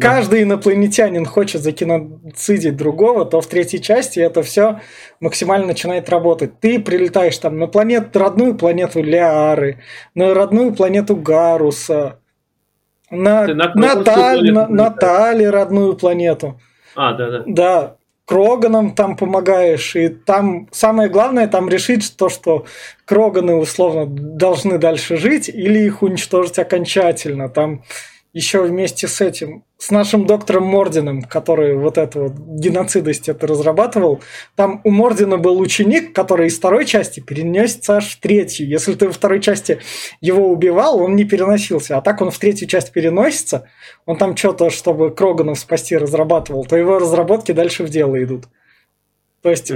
каждый инопланетянин хочет закиноцидить другого, то в третьей части это все максимально начинает работать. Ты прилетаешь там на планету, родную планету Лиары, на родную планету Гаруса, на, на, Наталь, на Натали родную планету. А, да, да. Да, Кроганам там помогаешь, и там самое главное там решить то, что Кроганы условно должны дальше жить или их уничтожить окончательно. Там еще вместе с этим, с нашим доктором Мордином, который вот это вот геноцидость это разрабатывал, там у Мордина был ученик, который из второй части перенесется аж в третью. Если ты во второй части его убивал, он не переносился, а так он в третью часть переносится, он там что-то, чтобы Кроганов спасти, разрабатывал, то его разработки дальше в дело идут. То есть...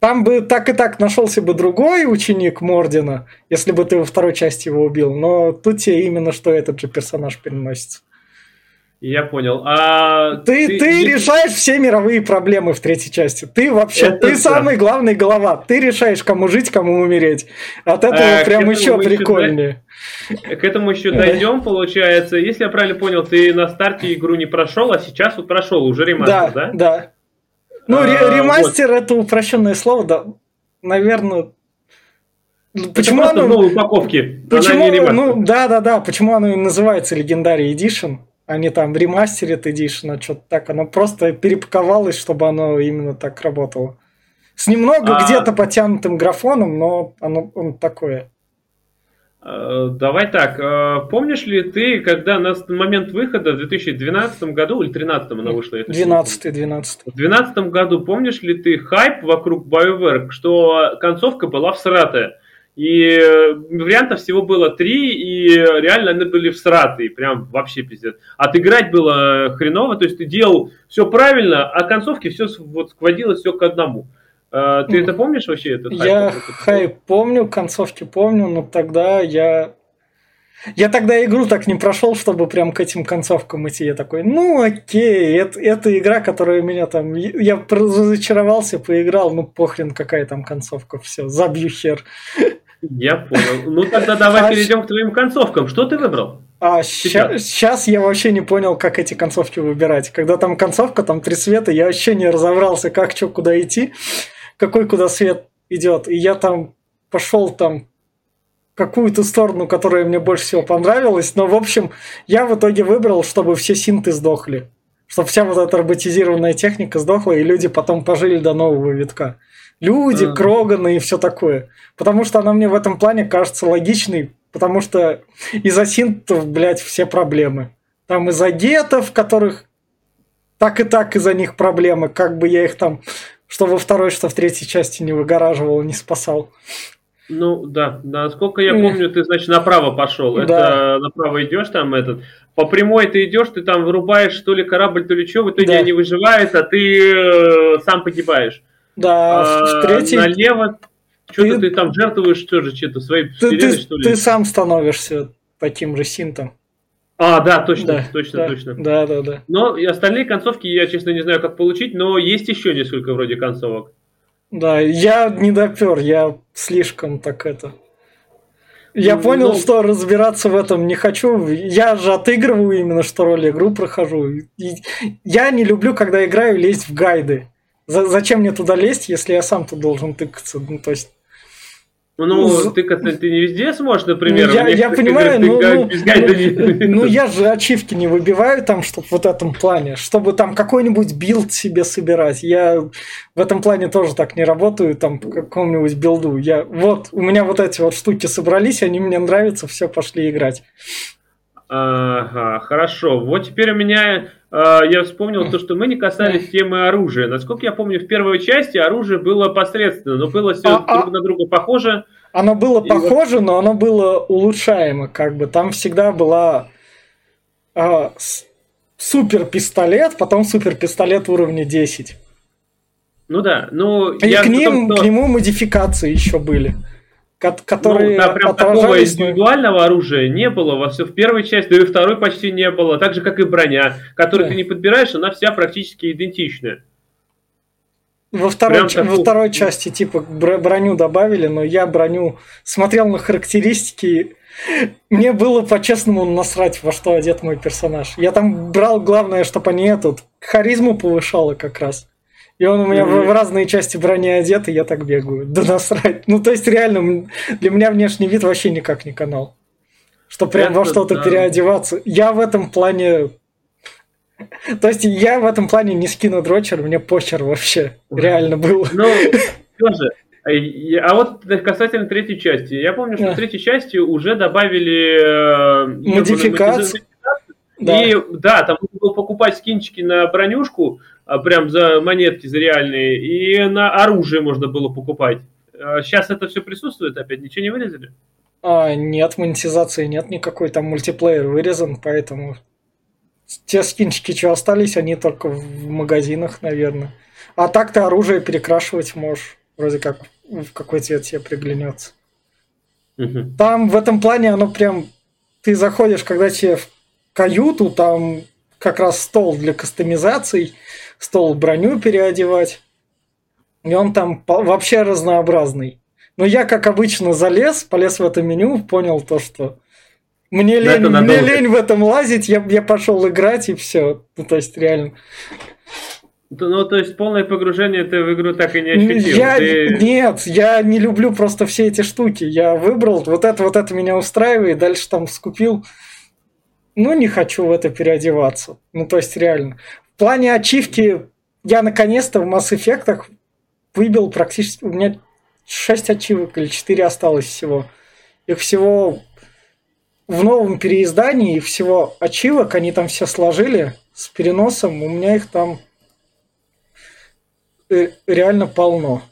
Там бы так и так нашелся бы другой ученик Мордина, если бы ты во второй части его убил. Но тут тебе именно что этот же персонаж переносится. Я понял. А ты, ты, ты решаешь все мировые проблемы в третьей части. Ты вообще, Это ты да. самый главный голова. Ты решаешь, кому жить, кому умереть. От этого а, прям еще прикольнее. Еще, к этому еще дойдем, получается. Если я правильно понял, ты на старте игру не прошел, а сейчас вот прошел уже ремастер, да? Да, да. Ну, а, ремастер вот. это упрощенное слово, да. Наверное. Почему оно... в новой упаковке. Почему, ну, да, да, да. Почему оно и называется Legendary Edition, а не там Remastered Edition, а что-то так. Оно просто перепаковалось, чтобы оно именно так работало. С немного а... где-то потянутым графоном, но оно, оно такое. Э, давай так, э, помнишь ли ты, когда на момент выхода в 2012 году или 2013 она вышла? 12 12 В 2012 году помнишь ли ты хайп вокруг BioWare, что концовка была всратая? И вариантов всего было три, и реально они были всратые, прям вообще пиздец. Отыграть было хреново, то есть ты делал все правильно, а концовки все вот скводилось все к одному. А, ты это помнишь вообще? Этот хайп? Я хайп помню, концовки помню, но тогда я... Я тогда игру так не прошел, чтобы прям к этим концовкам идти. Я такой, ну окей, это, это игра, которая меня там... Я разочаровался, поиграл, ну похрен, какая там концовка, все, забью хер. Я понял. Ну тогда давай а перейдем к твоим концовкам. Что ты выбрал? А сейчас. сейчас я вообще не понял, как эти концовки выбирать. Когда там концовка, там три света, я вообще не разобрался, как, что, куда идти какой куда свет идет. И я там пошел там какую-то сторону, которая мне больше всего понравилась. Но, в общем, я в итоге выбрал, чтобы все синты сдохли. Чтобы вся вот эта роботизированная техника сдохла, и люди потом пожили до нового витка. Люди, mm. Кроганы и все такое. Потому что она мне в этом плане кажется логичной, потому что из-за синтов, блядь, все проблемы. Там из-за гетов, которых так и так из-за них проблемы, как бы я их там что во второй, что в третьей части не выгораживал, не спасал. Ну да, насколько я помню, ты, значит, направо пошел. Да. Это направо идешь там этот. По прямой ты идешь, ты там вырубаешь то ли корабль, то ли что, в итоге да. они выживают, а ты э, сам погибаешь. Да, а, в третьей... Налево что-то ты... ты там жертвуешь, что же, что-то свои ты, ты, что ли? Ты сам становишься таким же синтом. А, да, точно, да, точно, да, точно. Да, да, да. Но и остальные концовки я, честно, не знаю, как получить, но есть еще несколько вроде концовок. Да, я не допер, я слишком так это. Я ну, понял, ну... что разбираться в этом не хочу. Я же отыгрываю именно, что роль игру прохожу. И я не люблю, когда играю, лезть в гайды. зачем мне туда лезть, если я сам тут должен тыкаться? Ну, то есть ну, ну ты, ты не везде сможешь, например. Я, я понимаю, ну, ну, ну, ну, я же ачивки не выбиваю там, чтобы в этом плане, чтобы там какой-нибудь билд себе собирать. Я в этом плане тоже так не работаю, там по какому-нибудь билду. Я вот, у меня вот эти вот штуки собрались, они мне нравятся, все, пошли играть. Ага, хорошо. Вот теперь у меня я вспомнил то, что мы не касались темы оружия. Насколько я помню, в первой части оружие было посредственно, но было все а, друг а... на друга похоже. Оно было и похоже, вот... но оно было улучшаемо, как бы. Там всегда была э, супер пистолет, потом супер пистолет уровня 10. Ну да, ну и я к, ним, том, что... к нему модификации еще были которые ну, да, прям такого индивидуального оружия не было во все в первой части, да и во второй почти не было, так же как и броня, которую да. ты не подбираешь, она вся практически идентичная. Во второй, во второй части типа броню добавили, но я броню смотрел на характеристики. Мне было по-честному насрать, во что одет мой персонаж. Я там брал главное, чтобы они этот харизму повышало как раз. И он у меня в, в разные части брони одет, и я так бегаю. Да насрать. Ну, то есть, реально, для меня внешний вид вообще никак не канал. Что прям во что-то да. переодеваться. Я в этом плане то есть я в этом плане не скину дрочер, мне почер вообще. Реально было. Ну, тоже. А вот касательно третьей части. Я помню, что в третьей части уже добавили... Э, Модификацию. Да. И да, там можно было покупать скинчики на бронюшку, а, прям за монетки, за реальные, и на оружие можно было покупать. Сейчас а это все присутствует опять, ничего не вырезали? А, нет, монетизации нет никакой, там мультиплеер вырезан, поэтому те скинчики, что остались, они только в магазинах, наверное. А так ты оружие перекрашивать можешь. Вроде как в какой цвет тебе приглянется. Угу. Там в этом плане оно прям... Ты заходишь, когда тебе в каюту, там как раз стол для кастомизаций, стол броню переодевать. И он там вообще разнообразный. Но я, как обычно, залез, полез в это меню, понял то, что мне лень, мне лень в этом лазить, я, я пошел играть и все. Ну, то есть, реально. Ну, то есть, полное погружение ты в игру так и не ощутил? Я, ты... Нет, я не люблю просто все эти штуки. Я выбрал, вот это, вот это меня устраивает, дальше там скупил. Ну, не хочу в это переодеваться. Ну, то есть, реально. В плане ачивки я наконец-то в Mass Effect выбил практически... У меня 6 ачивок или 4 осталось всего. Их всего в новом переиздании всего ачивок, они там все сложили с переносом, у меня их там э, реально полно.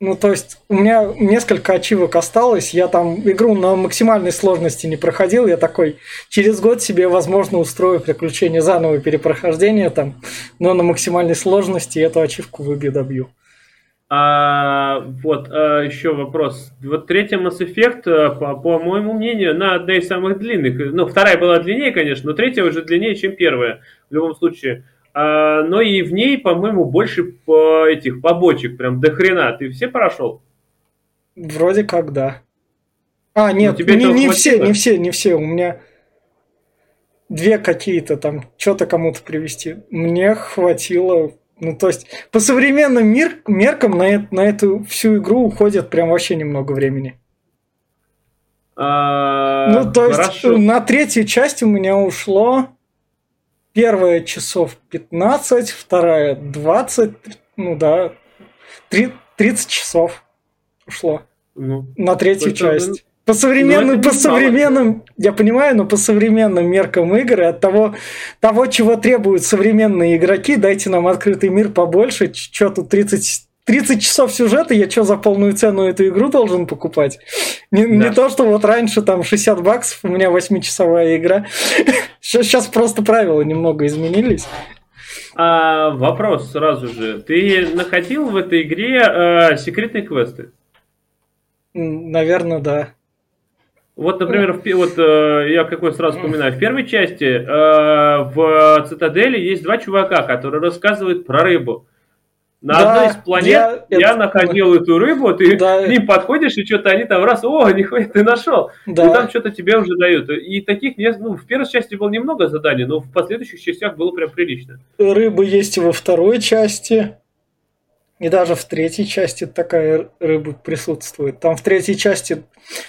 Ну, то есть, у меня несколько ачивок осталось, я там игру на максимальной сложности не проходил, я такой, через год себе, возможно, устрою приключение заново перепрохождение там, но на максимальной сложности эту ачивку выбью, добью. А, вот, а, еще вопрос. Вот третья Mass Effect, э, по, по моему мнению, она одна из самых длинных. Ну, вторая была длиннее, конечно, но третья уже длиннее, чем первая, в любом случае. А, но и в ней, по-моему, больше этих побочек, прям до хрена. Ты все прошел? Вроде как, да. А, нет, ну, не, не все, не все, не все. У меня две какие-то там, что-то кому-то привести. Мне хватило ну, то есть, по современным мир, меркам на, на эту всю игру уходит прям вообще немного времени. А, ну, то хорошо. есть, на третью часть у меня ушло первая часов 15, вторая 20, ну да, 3, 30 часов ушло ну, на третью часть. По современным, ну, по современным, я понимаю, но по современным меркам игры от того, того, чего требуют современные игроки, дайте нам открытый мир побольше, что тут 30, 30 часов сюжета, я что, за полную цену эту игру должен покупать? Не, да. не то, что вот раньше там 60 баксов, у меня 8-часовая игра. Сейчас просто правила немного изменились. А, вопрос сразу же. Ты находил в этой игре э, секретные квесты? Наверное, да. Вот, например, в, вот э, я какой сразу вспоминаю, в первой части э, в Цитадели есть два чувака, которые рассказывают про рыбу. На да, одной из планет я, я это... находил эту рыбу, ты да. к ним подходишь, и что-то они там раз, о, нихуя, ты нашел. Да. И там что-то тебе уже дают. И таких, ну, в первой части было немного заданий, но в последующих частях было прям прилично. Рыбы есть и во второй части. И даже в третьей части такая рыба присутствует. Там в третьей части,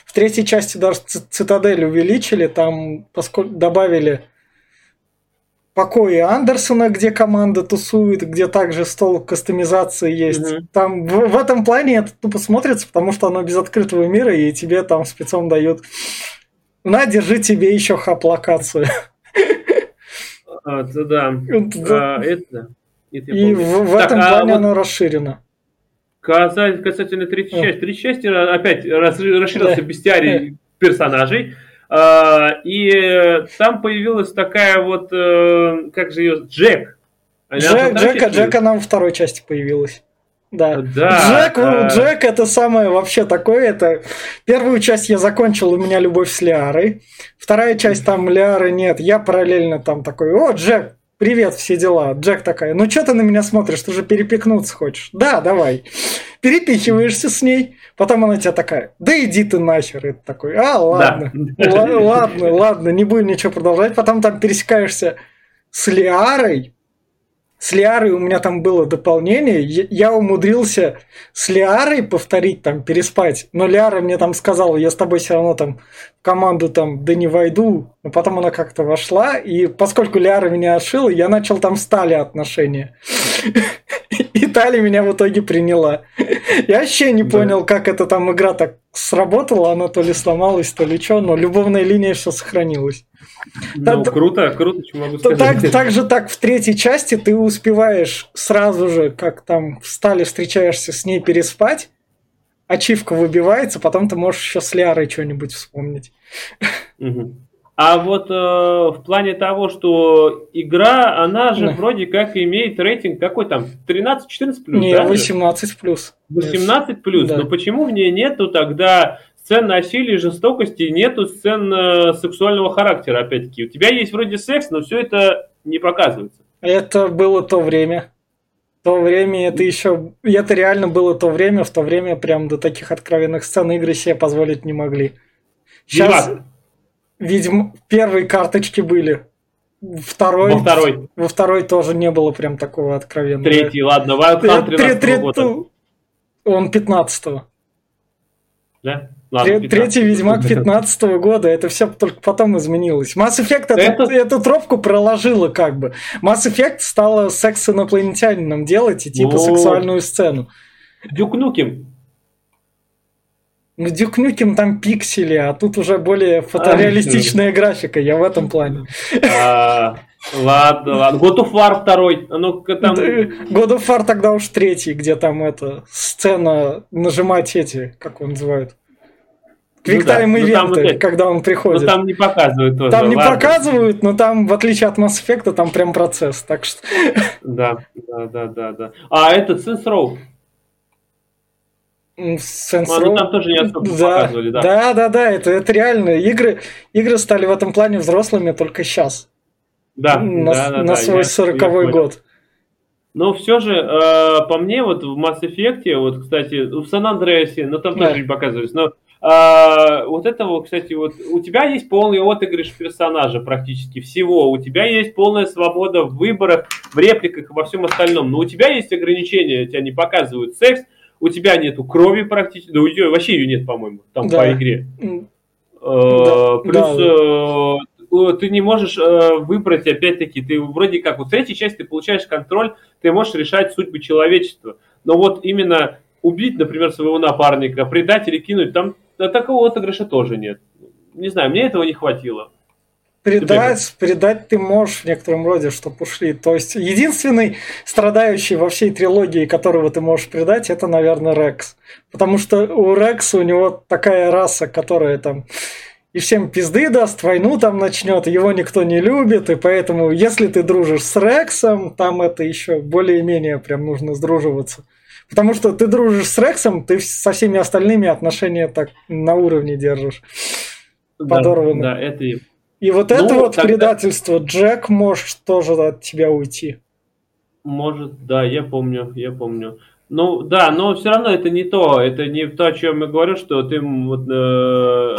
в третьей части даже цитадель увеличили, там поскольку добавили покои Андерсона, где команда тусует, где также стол кастомизации есть. Mm-hmm. Там в, в этом плане это тупо смотрится, потому что оно без открытого мира, и тебе там спецом дают на, держи тебе еще хап-локацию. А, да. А, это, и в, в так, этом а плане вот оно расширено. Касательно, касательно третьей части. Третья часть опять расширился да. бестиарий персонажей. А, и там появилась такая вот, э, как же ее, Джек. Джек, Джек, Джек, она во второй части появилась. Да. да. Джек, а... Джек это самое вообще такое. Это первую часть я закончил, у меня любовь с Лиарой. Вторая часть там Лиары нет. Я параллельно там такой, о, Джек, привет, все дела. Джек такая, ну что ты на меня смотришь, ты же перепикнуться хочешь? Да, давай. Перепихиваешься с ней, потом она тебя такая, да иди ты нахер. И ты такой, а, ладно, да. ладно, ладно, не будем ничего продолжать. Потом там пересекаешься с Лиарой, с Лиарой у меня там было дополнение. Я умудрился с Лиарой повторить, там, переспать. Но Лиара мне там сказала, я с тобой все равно там в команду там, да не войду. Но потом она как-то вошла. И поскольку Лиара меня отшила, я начал там с Тали отношения. И Тали меня в итоге приняла. Я вообще не понял, как эта там игра так сработала. Она то ли сломалась, то ли что. Но любовная линия все сохранилась. Ну, круто, круто, что могу сказать. Так, так же, так в третьей части ты успеваешь сразу же, как там встали, встречаешься с ней переспать, ачивка выбивается, потом ты можешь еще с Лярой что-нибудь вспомнить. А вот э, в плане того, что игра, она же да. вроде как имеет рейтинг какой там, 13-14 плюс, Не, да? 18 плюс. 18 плюс, да. но почему мне нету тогда сцен насилия и жестокости, нету сцен э, сексуального характера, опять-таки. У тебя есть вроде секс, но все это не показывается. Это было то время. То время, это еще... Это реально было то время, в то время прям до таких откровенных сцен игры себе позволить не могли. Сейчас, видимо, первые карточки были. Второй, во второй. Во второй тоже не было прям такого откровенного. Третий, ладно, Wild Hunt 13 года. Он 15-го. Да? Ладно, Третий Ведьмак 15 -го года, это все только потом изменилось. Mass Effect это... Эту, эту тропку проложила как бы. Mass Effect стала секс с инопланетянином делать и типа О, сексуальную сцену. Дюк Нукем. Ну, Дюк Нюкем там пиксели, а тут уже более фотореалистичная а, графика, я в этом плане. А, ладно, ладно. God of War второй. А ну там... God of War тогда уж третий, где там эта сцена нажимать эти, как он называют, Квиктайм ну, да. ну, когда он приходит. Но там не показывают тоже. Там не ладно. показывают, но там, в отличие от Mass Effect, там прям процесс, так что... Да, да, да, да, да. А этот Saints Row? Saints Row... Ну, там тоже не особо да, показывали, да. Да, да, да, это, это реально. Игры, игры стали в этом плане взрослыми только сейчас. Да, на, да, да, на свой сороковой год. Но все же, э, по мне, вот в Mass Effect, вот, кстати, в Сан Андреасе, ну там да. тоже не показывались, но а, вот этого, кстати, вот у тебя есть полный отыгрыш персонажа практически всего. У тебя есть полная свобода в выборах, в репликах и во всем остальном. Но у тебя есть ограничения, тебя не показывают секс, у тебя нету крови практически, да у тебя вообще ее нет, по-моему, там да. по игре. Да. Плюс да. ты не можешь э, выбрать, опять-таки, ты вроде как, вот в третьей части ты получаешь контроль, ты можешь решать судьбы человечества. Но вот именно убить, например, своего напарника, предать или кинуть, там такого отыгрыша тоже нет. Не знаю, мне этого не хватило. Предать, предать ты можешь в некотором роде, чтобы ушли. То есть единственный страдающий во всей трилогии, которого ты можешь предать, это, наверное, Рекс. Потому что у Рекса у него такая раса, которая там и всем пизды даст, войну там начнет, его никто не любит, и поэтому, если ты дружишь с Рексом, там это еще более-менее прям нужно сдруживаться. Потому что ты дружишь с Рексом, ты со всеми остальными отношения так на уровне держишь. Подорваны. Да, да это и... И вот ну, это вот тогда... предательство. Джек может тоже от тебя уйти. Может, да, я помню, я помню. Ну, да, но все равно это не то. Это не то, о чем я говорю, что ты вот, э,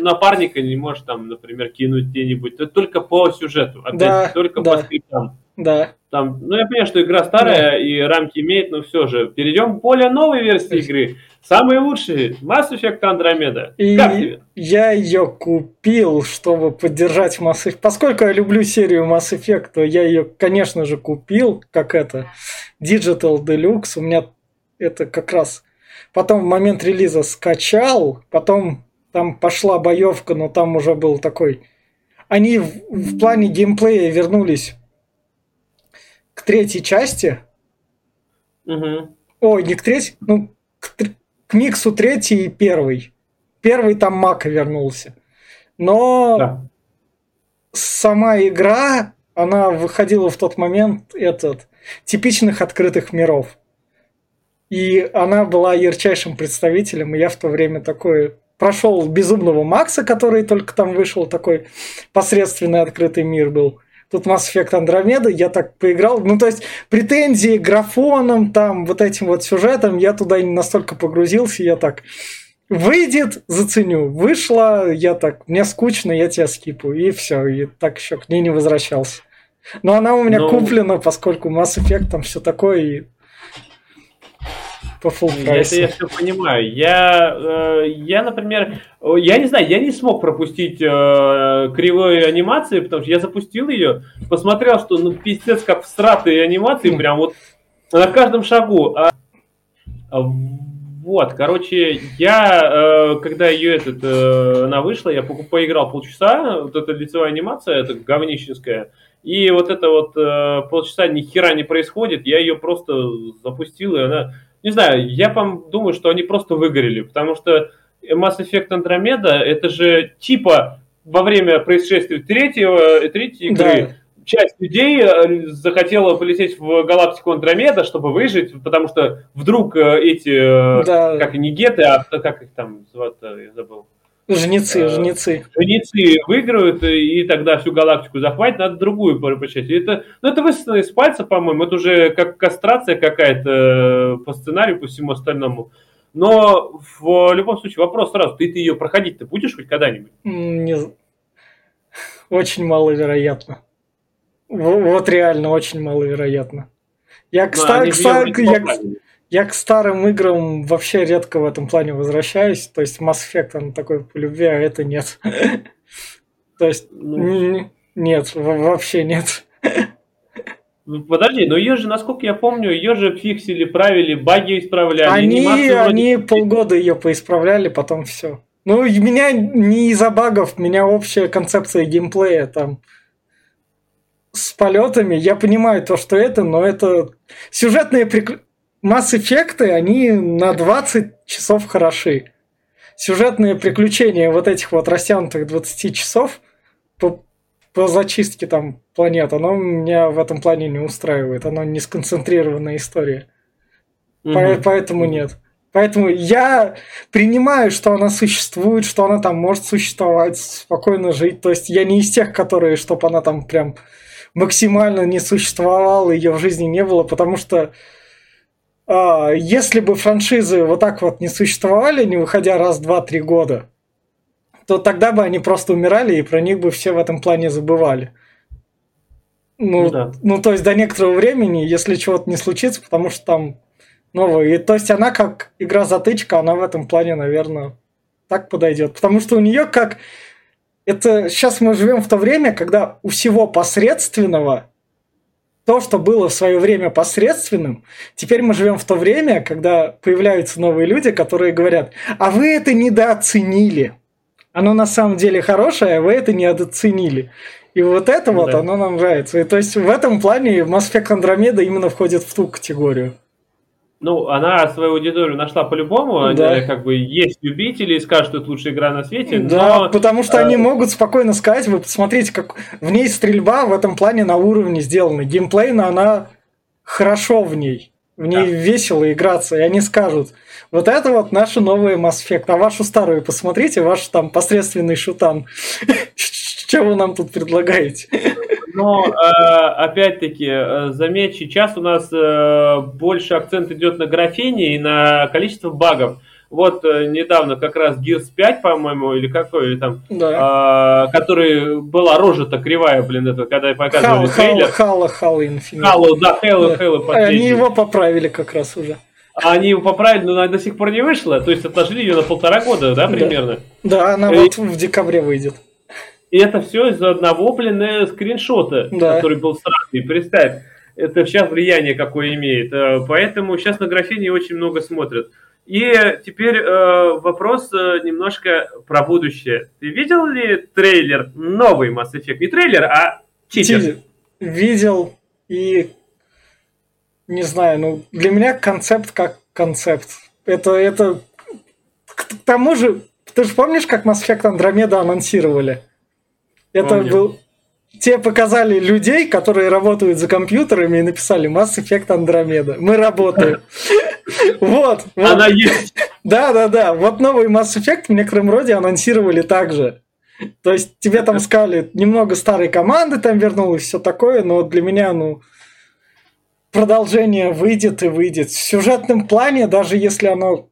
напарника не можешь там, например, кинуть где-нибудь. Это только по сюжету. Опять, да, только да. по скриптам. Да. Там, ну, я понимаю, что игра старая да. и рамки имеет, но все же. Перейдем к более новой версии игры. Самые лучшие. Mass Effect Andromeda. И как тебе? Я ее купил, чтобы поддержать Mass Effect. Поскольку я люблю серию Mass Effect, то я ее, конечно же, купил, как это, Digital Deluxe. У меня это как раз потом в момент релиза скачал, потом там пошла боевка, но там уже был такой... Они в, в плане геймплея вернулись к третьей части. Угу. Ой, не к третьей, ну, к, к миксу третий и первый. Первый там Мака вернулся. Но да. сама игра, она выходила в тот момент этот типичных открытых миров. И она была ярчайшим представителем, и я в то время такой прошел безумного Макса, который только там вышел, такой посредственный открытый мир был. Тут Mass Effect Andromeda, я так поиграл. Ну, то есть, претензии графоном, там, вот этим вот сюжетом, я туда не настолько погрузился, я так... Выйдет, заценю. Вышла, я так, мне скучно, я тебя скипу. И все, и так еще к ней не возвращался. Но она у меня Но... Ну. куплена, поскольку Mass Effect там все такое, и по full прайсу. Это я все понимаю. Я, э, я, например, я не знаю, я не смог пропустить э, кривой анимации, потому что я запустил ее, посмотрел, что ну пиздец как всратые анимации, прям вот на каждом шагу. А, вот, короче, я, э, когда ее этот, э, она вышла, я поиграл полчаса, вот эта лицевая анимация, это говнищенская, и вот это вот э, полчаса ни хера не происходит, я ее просто запустил, и она не знаю, я думаю, что они просто выгорели, потому что Mass Effect Andromeda это же типа во время происшествия третьего, третьей игры да. часть людей э, захотела полететь в галактику Андромеда, чтобы выжить, потому что вдруг э, эти, э, да. как не геты, а как их там зовут, я забыл. Жнецы, э, жнецы. Жнецы выиграют, и тогда всю галактику захватит, надо другую порычать. Это, ну, это высосано из пальца, по-моему, это уже как кастрация какая-то э, по сценарию, по всему остальному. Но в любом случае вопрос сразу, ты, ты ее проходить-то будешь хоть когда-нибудь? Не... Очень маловероятно. Вот реально очень маловероятно. Я, кстати, кстати, я, я к старым играм вообще редко в этом плане возвращаюсь. То есть Mass Effect, он такой по любви, а это нет. То есть ну. нет, вообще нет. Ну, подожди, но ее же, насколько я помню, ее же фиксили, правили, баги исправляли. Они, они полгода ее поисправляли, потом все. Ну, меня не из-за багов, меня общая концепция геймплея там с полетами. Я понимаю то, что это, но это сюжетные приключения Mass Effect, они на 20 часов хороши. Сюжетные приключения вот этих вот растянутых 20 часов по, по зачистке там планет, оно меня в этом плане не устраивает. Оно не сконцентрированная история. Угу. По, поэтому нет. Поэтому я принимаю, что она существует, что она там может существовать, спокойно жить. То есть я не из тех, которые, чтобы она там прям максимально не существовала, ее в жизни не было, потому что если бы франшизы вот так вот не существовали, не выходя раз, два, три года, то тогда бы они просто умирали, и про них бы все в этом плане забывали. Ну, ну, да. ну то есть до некоторого времени, если чего-то не случится, потому что там новое. И, то есть она как игра-затычка, она в этом плане, наверное, так подойдет. Потому что у нее как... Это сейчас мы живем в то время, когда у всего посредственного то, что было в свое время посредственным, теперь мы живем в то время, когда появляются новые люди, которые говорят, а вы это недооценили. Оно на самом деле хорошее, а вы это недооценили. И вот это ну, вот, да. оно нам нравится. И то есть в этом плане Mass Effect Andromeda именно входит в ту категорию. Ну, она свою аудиторию нашла по-любому. Да. Они, как бы есть любители и скажут, что это лучшая игра на свете. Да, но... потому что они э, могут спокойно сказать, вы посмотрите, как в ней стрельба в этом плане на уровне сделана. Геймплейно она хорошо в ней. В ней да. весело играться, и они скажут, вот это вот наша новая Mass Effect, а вашу старую посмотрите, ваш там посредственный шутан. Что вы нам тут предлагаете? Но, э, опять-таки, э, заметь, сейчас у нас э, больше акцент идет на графоне и на количество багов. Вот недавно как раз Gears 5, по-моему, или какой, или там, да. э, который была рожа-то кривая, блин, это, когда показывали Halo, трейлер. Хала, Хала Infinite. Хала, да, Хала, Хала Они его поправили как раз уже. Они его поправили, но она до сих пор не вышла, то есть отложили ее на полтора года, да, примерно? Да, да она и... вот в декабре выйдет. И это все из-за одного, блин, э, скриншота, да. который был странный. Представь, это сейчас влияние какое имеет. Э, поэтому сейчас на графине очень много смотрят. И теперь э, вопрос э, немножко про будущее. Ты видел ли трейлер новый Mass Effect? Не трейлер, а тизер. Видел и не знаю, ну для меня концепт как концепт. Это это к тому же, ты же помнишь, как Mass Effect Andromeda анонсировали? Это Помню. был... Те показали людей, которые работают за компьютерами и написали Mass Effect Andromeda. Мы работаем. Вот. Она есть. Да, да, да. Вот новый Mass Effect в некотором роде анонсировали также. То есть тебе там сказали, немного старой команды там вернулось, все такое, но для меня, ну, продолжение выйдет и выйдет. В сюжетном плане, даже если оно,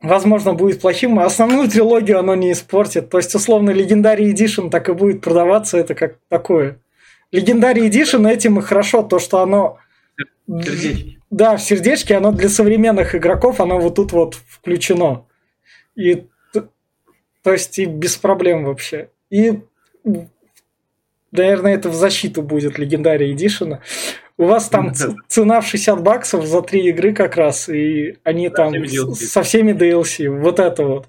возможно, будет плохим, основную трилогию оно не испортит. То есть, условно, Legendary Edition так и будет продаваться, это как такое. Legendary Edition этим и хорошо, то, что оно... Сердечки. Да, в сердечке, оно для современных игроков, оно вот тут вот включено. И то есть и без проблем вообще. И, наверное, это в защиту будет Legendary Edition. У вас там цена в 60 баксов за три игры как раз, и они со там всеми со всеми DLC. Вот это вот.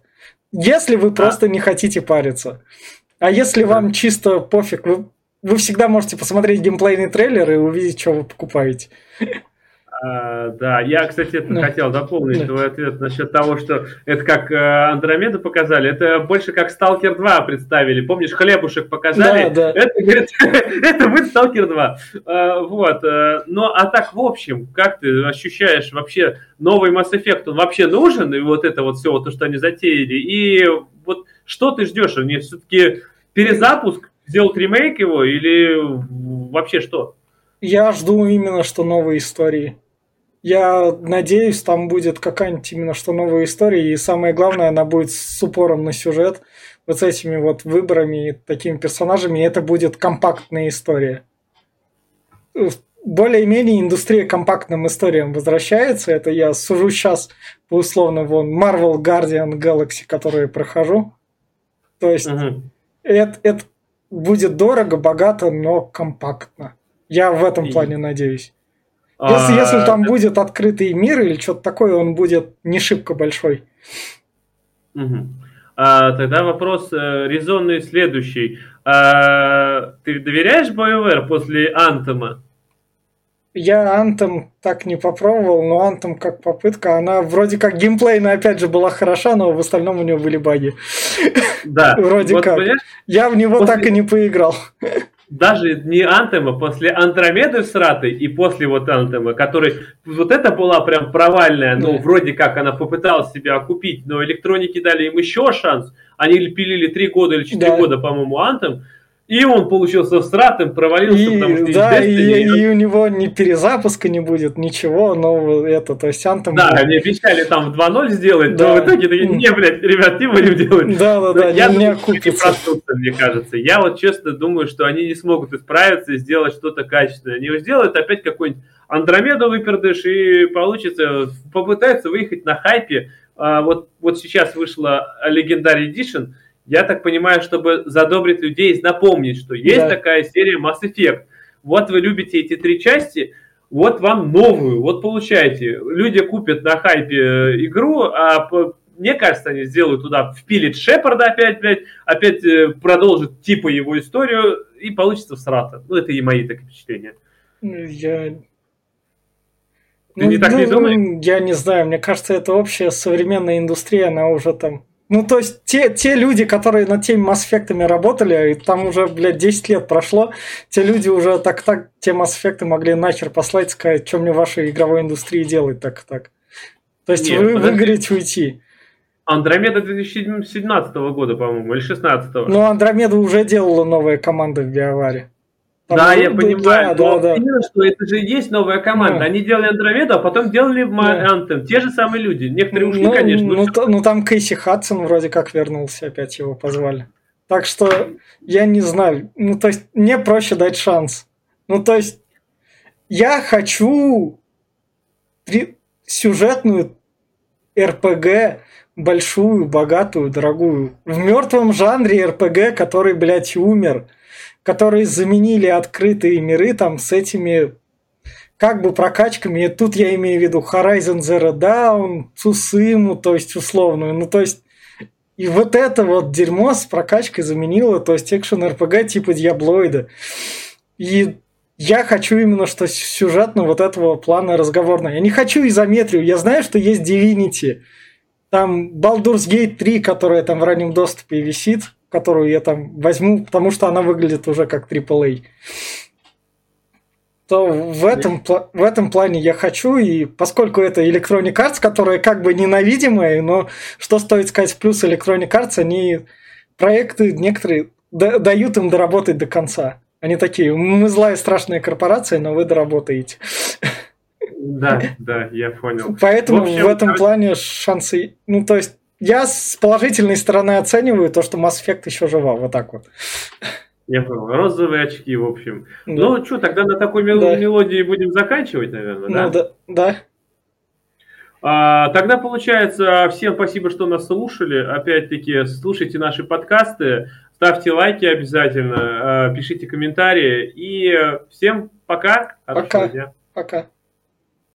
Если вы а. просто не хотите париться. А если да. вам чисто пофиг, вы, вы всегда можете посмотреть геймплейный трейлер и увидеть, что вы покупаете. А, да, я, кстати, это да. хотел дополнить твой ответ насчет того, что это как э, Андромеду показали, это больше как Сталкер 2 представили. Помнишь, хлебушек показали? Да, да. Это, говорит, это будет Сталкер 2. А, вот. Э, ну, а так, в общем, как ты ощущаешь вообще новый Mass Effect? Он вообще нужен? И вот это вот все, вот то, что они затеяли. И вот что ты ждешь? Они все-таки перезапуск, сделать ремейк его или вообще что? Я жду именно что новые истории. Я надеюсь, там будет какая-нибудь именно что новая история, и самое главное, она будет с упором на сюжет, вот с этими вот выборами, такими персонажами, и это будет компактная история. Более-менее индустрия компактным историям возвращается, это я сужу сейчас по условно вон Marvel Guardian Galaxy, которые прохожу. То есть uh-huh. это, это будет дорого, богато, но компактно. Я в этом и... плане надеюсь. Если, а, если там будет открытый мир или что-то такое, он будет не шибко большой. Угу. А, тогда вопрос э, резонный следующий. А, ты доверяешь BioWare после Антома? Я Антом так не попробовал, но Антом как попытка, она вроде как геймплейно опять же была хороша, но в остальном у него были баги. Да. вроде вот, как. Я в него после... так и не поиграл даже не Антема, после Андромеды всратой и после вот Антема, который, вот это была прям провальная, ну, вроде как она попыталась себя окупить, но электроники дали им еще шанс, они пилили три года или четыре да. года, по-моему, Антем, и он получился стратом, провалился, и, потому что да, и, и, и у него ни перезапуска не будет, ничего, но это, то есть Антом... Да, они обещали там в 2.0 сделать, да. но в итоге такие, не, блядь, ребят, не будем делать. Да, да, да, я не, думаю, не проснутся, мне кажется. Я вот честно думаю, что они не смогут исправиться и сделать что-то качественное. Они сделают опять какой-нибудь Андромеду выпердыш и получится, попытаются выехать на хайпе. А, вот, вот сейчас вышла Legendary Edition, я так понимаю, чтобы задобрить людей, напомнить, что есть да. такая серия Mass Effect. Вот вы любите эти три части, вот вам новую, вот получаете. Люди купят на хайпе э, игру, а мне кажется, они сделают туда, впилит Шепарда опять, блядь, опять э, продолжат типа его историю, и получится всрата. Ну, это и мои такие впечатления. Я... Ты ну, не так ну, не думаешь? Я не знаю, мне кажется, это общая современная индустрия, она уже там ну, то есть, те, те люди, которые над теми Effect работали, и там уже, блядь, 10 лет прошло, те люди уже так-так те Effect могли нахер послать, сказать, что мне в вашей игровой индустрии делать так-так. То есть, Нет, вы подожди. уйти. Андромеда 2017 года, по-моему, или 16 Ну, Андромеда уже делала новая команда в Биоваре. Да, я понимаю, да, но да, именно да. что это же и есть новая команда. Да. Они делали Андромеду, а потом делали да. Те же самые люди. Некоторые ушли, ну, конечно. Ну, то, ну, там Кейси Хадсон вроде как вернулся, опять его позвали. Так что я не знаю. Ну, то есть, мне проще дать шанс. Ну, то есть, я хочу при... сюжетную РПГ большую, богатую, дорогую. В мертвом жанре РПГ, который, блядь, умер – которые заменили открытые миры там с этими как бы прокачками. И тут я имею в виду Horizon Zero Dawn, Цусиму, то есть условную. Ну, то есть и вот это вот дерьмо с прокачкой заменило, то есть экшен РПГ типа Диаблоида. И я хочу именно что сюжетно вот этого плана разговорного. Я не хочу изометрию. Я знаю, что есть Divinity. Там Baldur's Gate 3, которая там в раннем доступе висит которую я там возьму, потому что она выглядит уже как AAA, то в этом, в этом плане я хочу, и поскольку это Electronic Arts, которая как бы ненавидимая, но что стоит сказать в плюс Electronic Arts, они проекты некоторые дают им доработать до конца. Они такие, мы злая страшная корпорация, но вы доработаете. Да, да, я понял. Поэтому в, общем, в этом плане шансы... Ну, то есть, я с положительной стороны оцениваю то, что Mass Effect еще жива, вот так вот. Я понял. Розовые очки, в общем. Да. Ну, что, тогда на такой мел- да. мелодии будем заканчивать, наверное, да? Ну, да. да. А, тогда, получается, всем спасибо, что нас слушали. Опять-таки, слушайте наши подкасты, ставьте лайки обязательно, а, пишите комментарии. И всем пока. Пока. дня. Пока.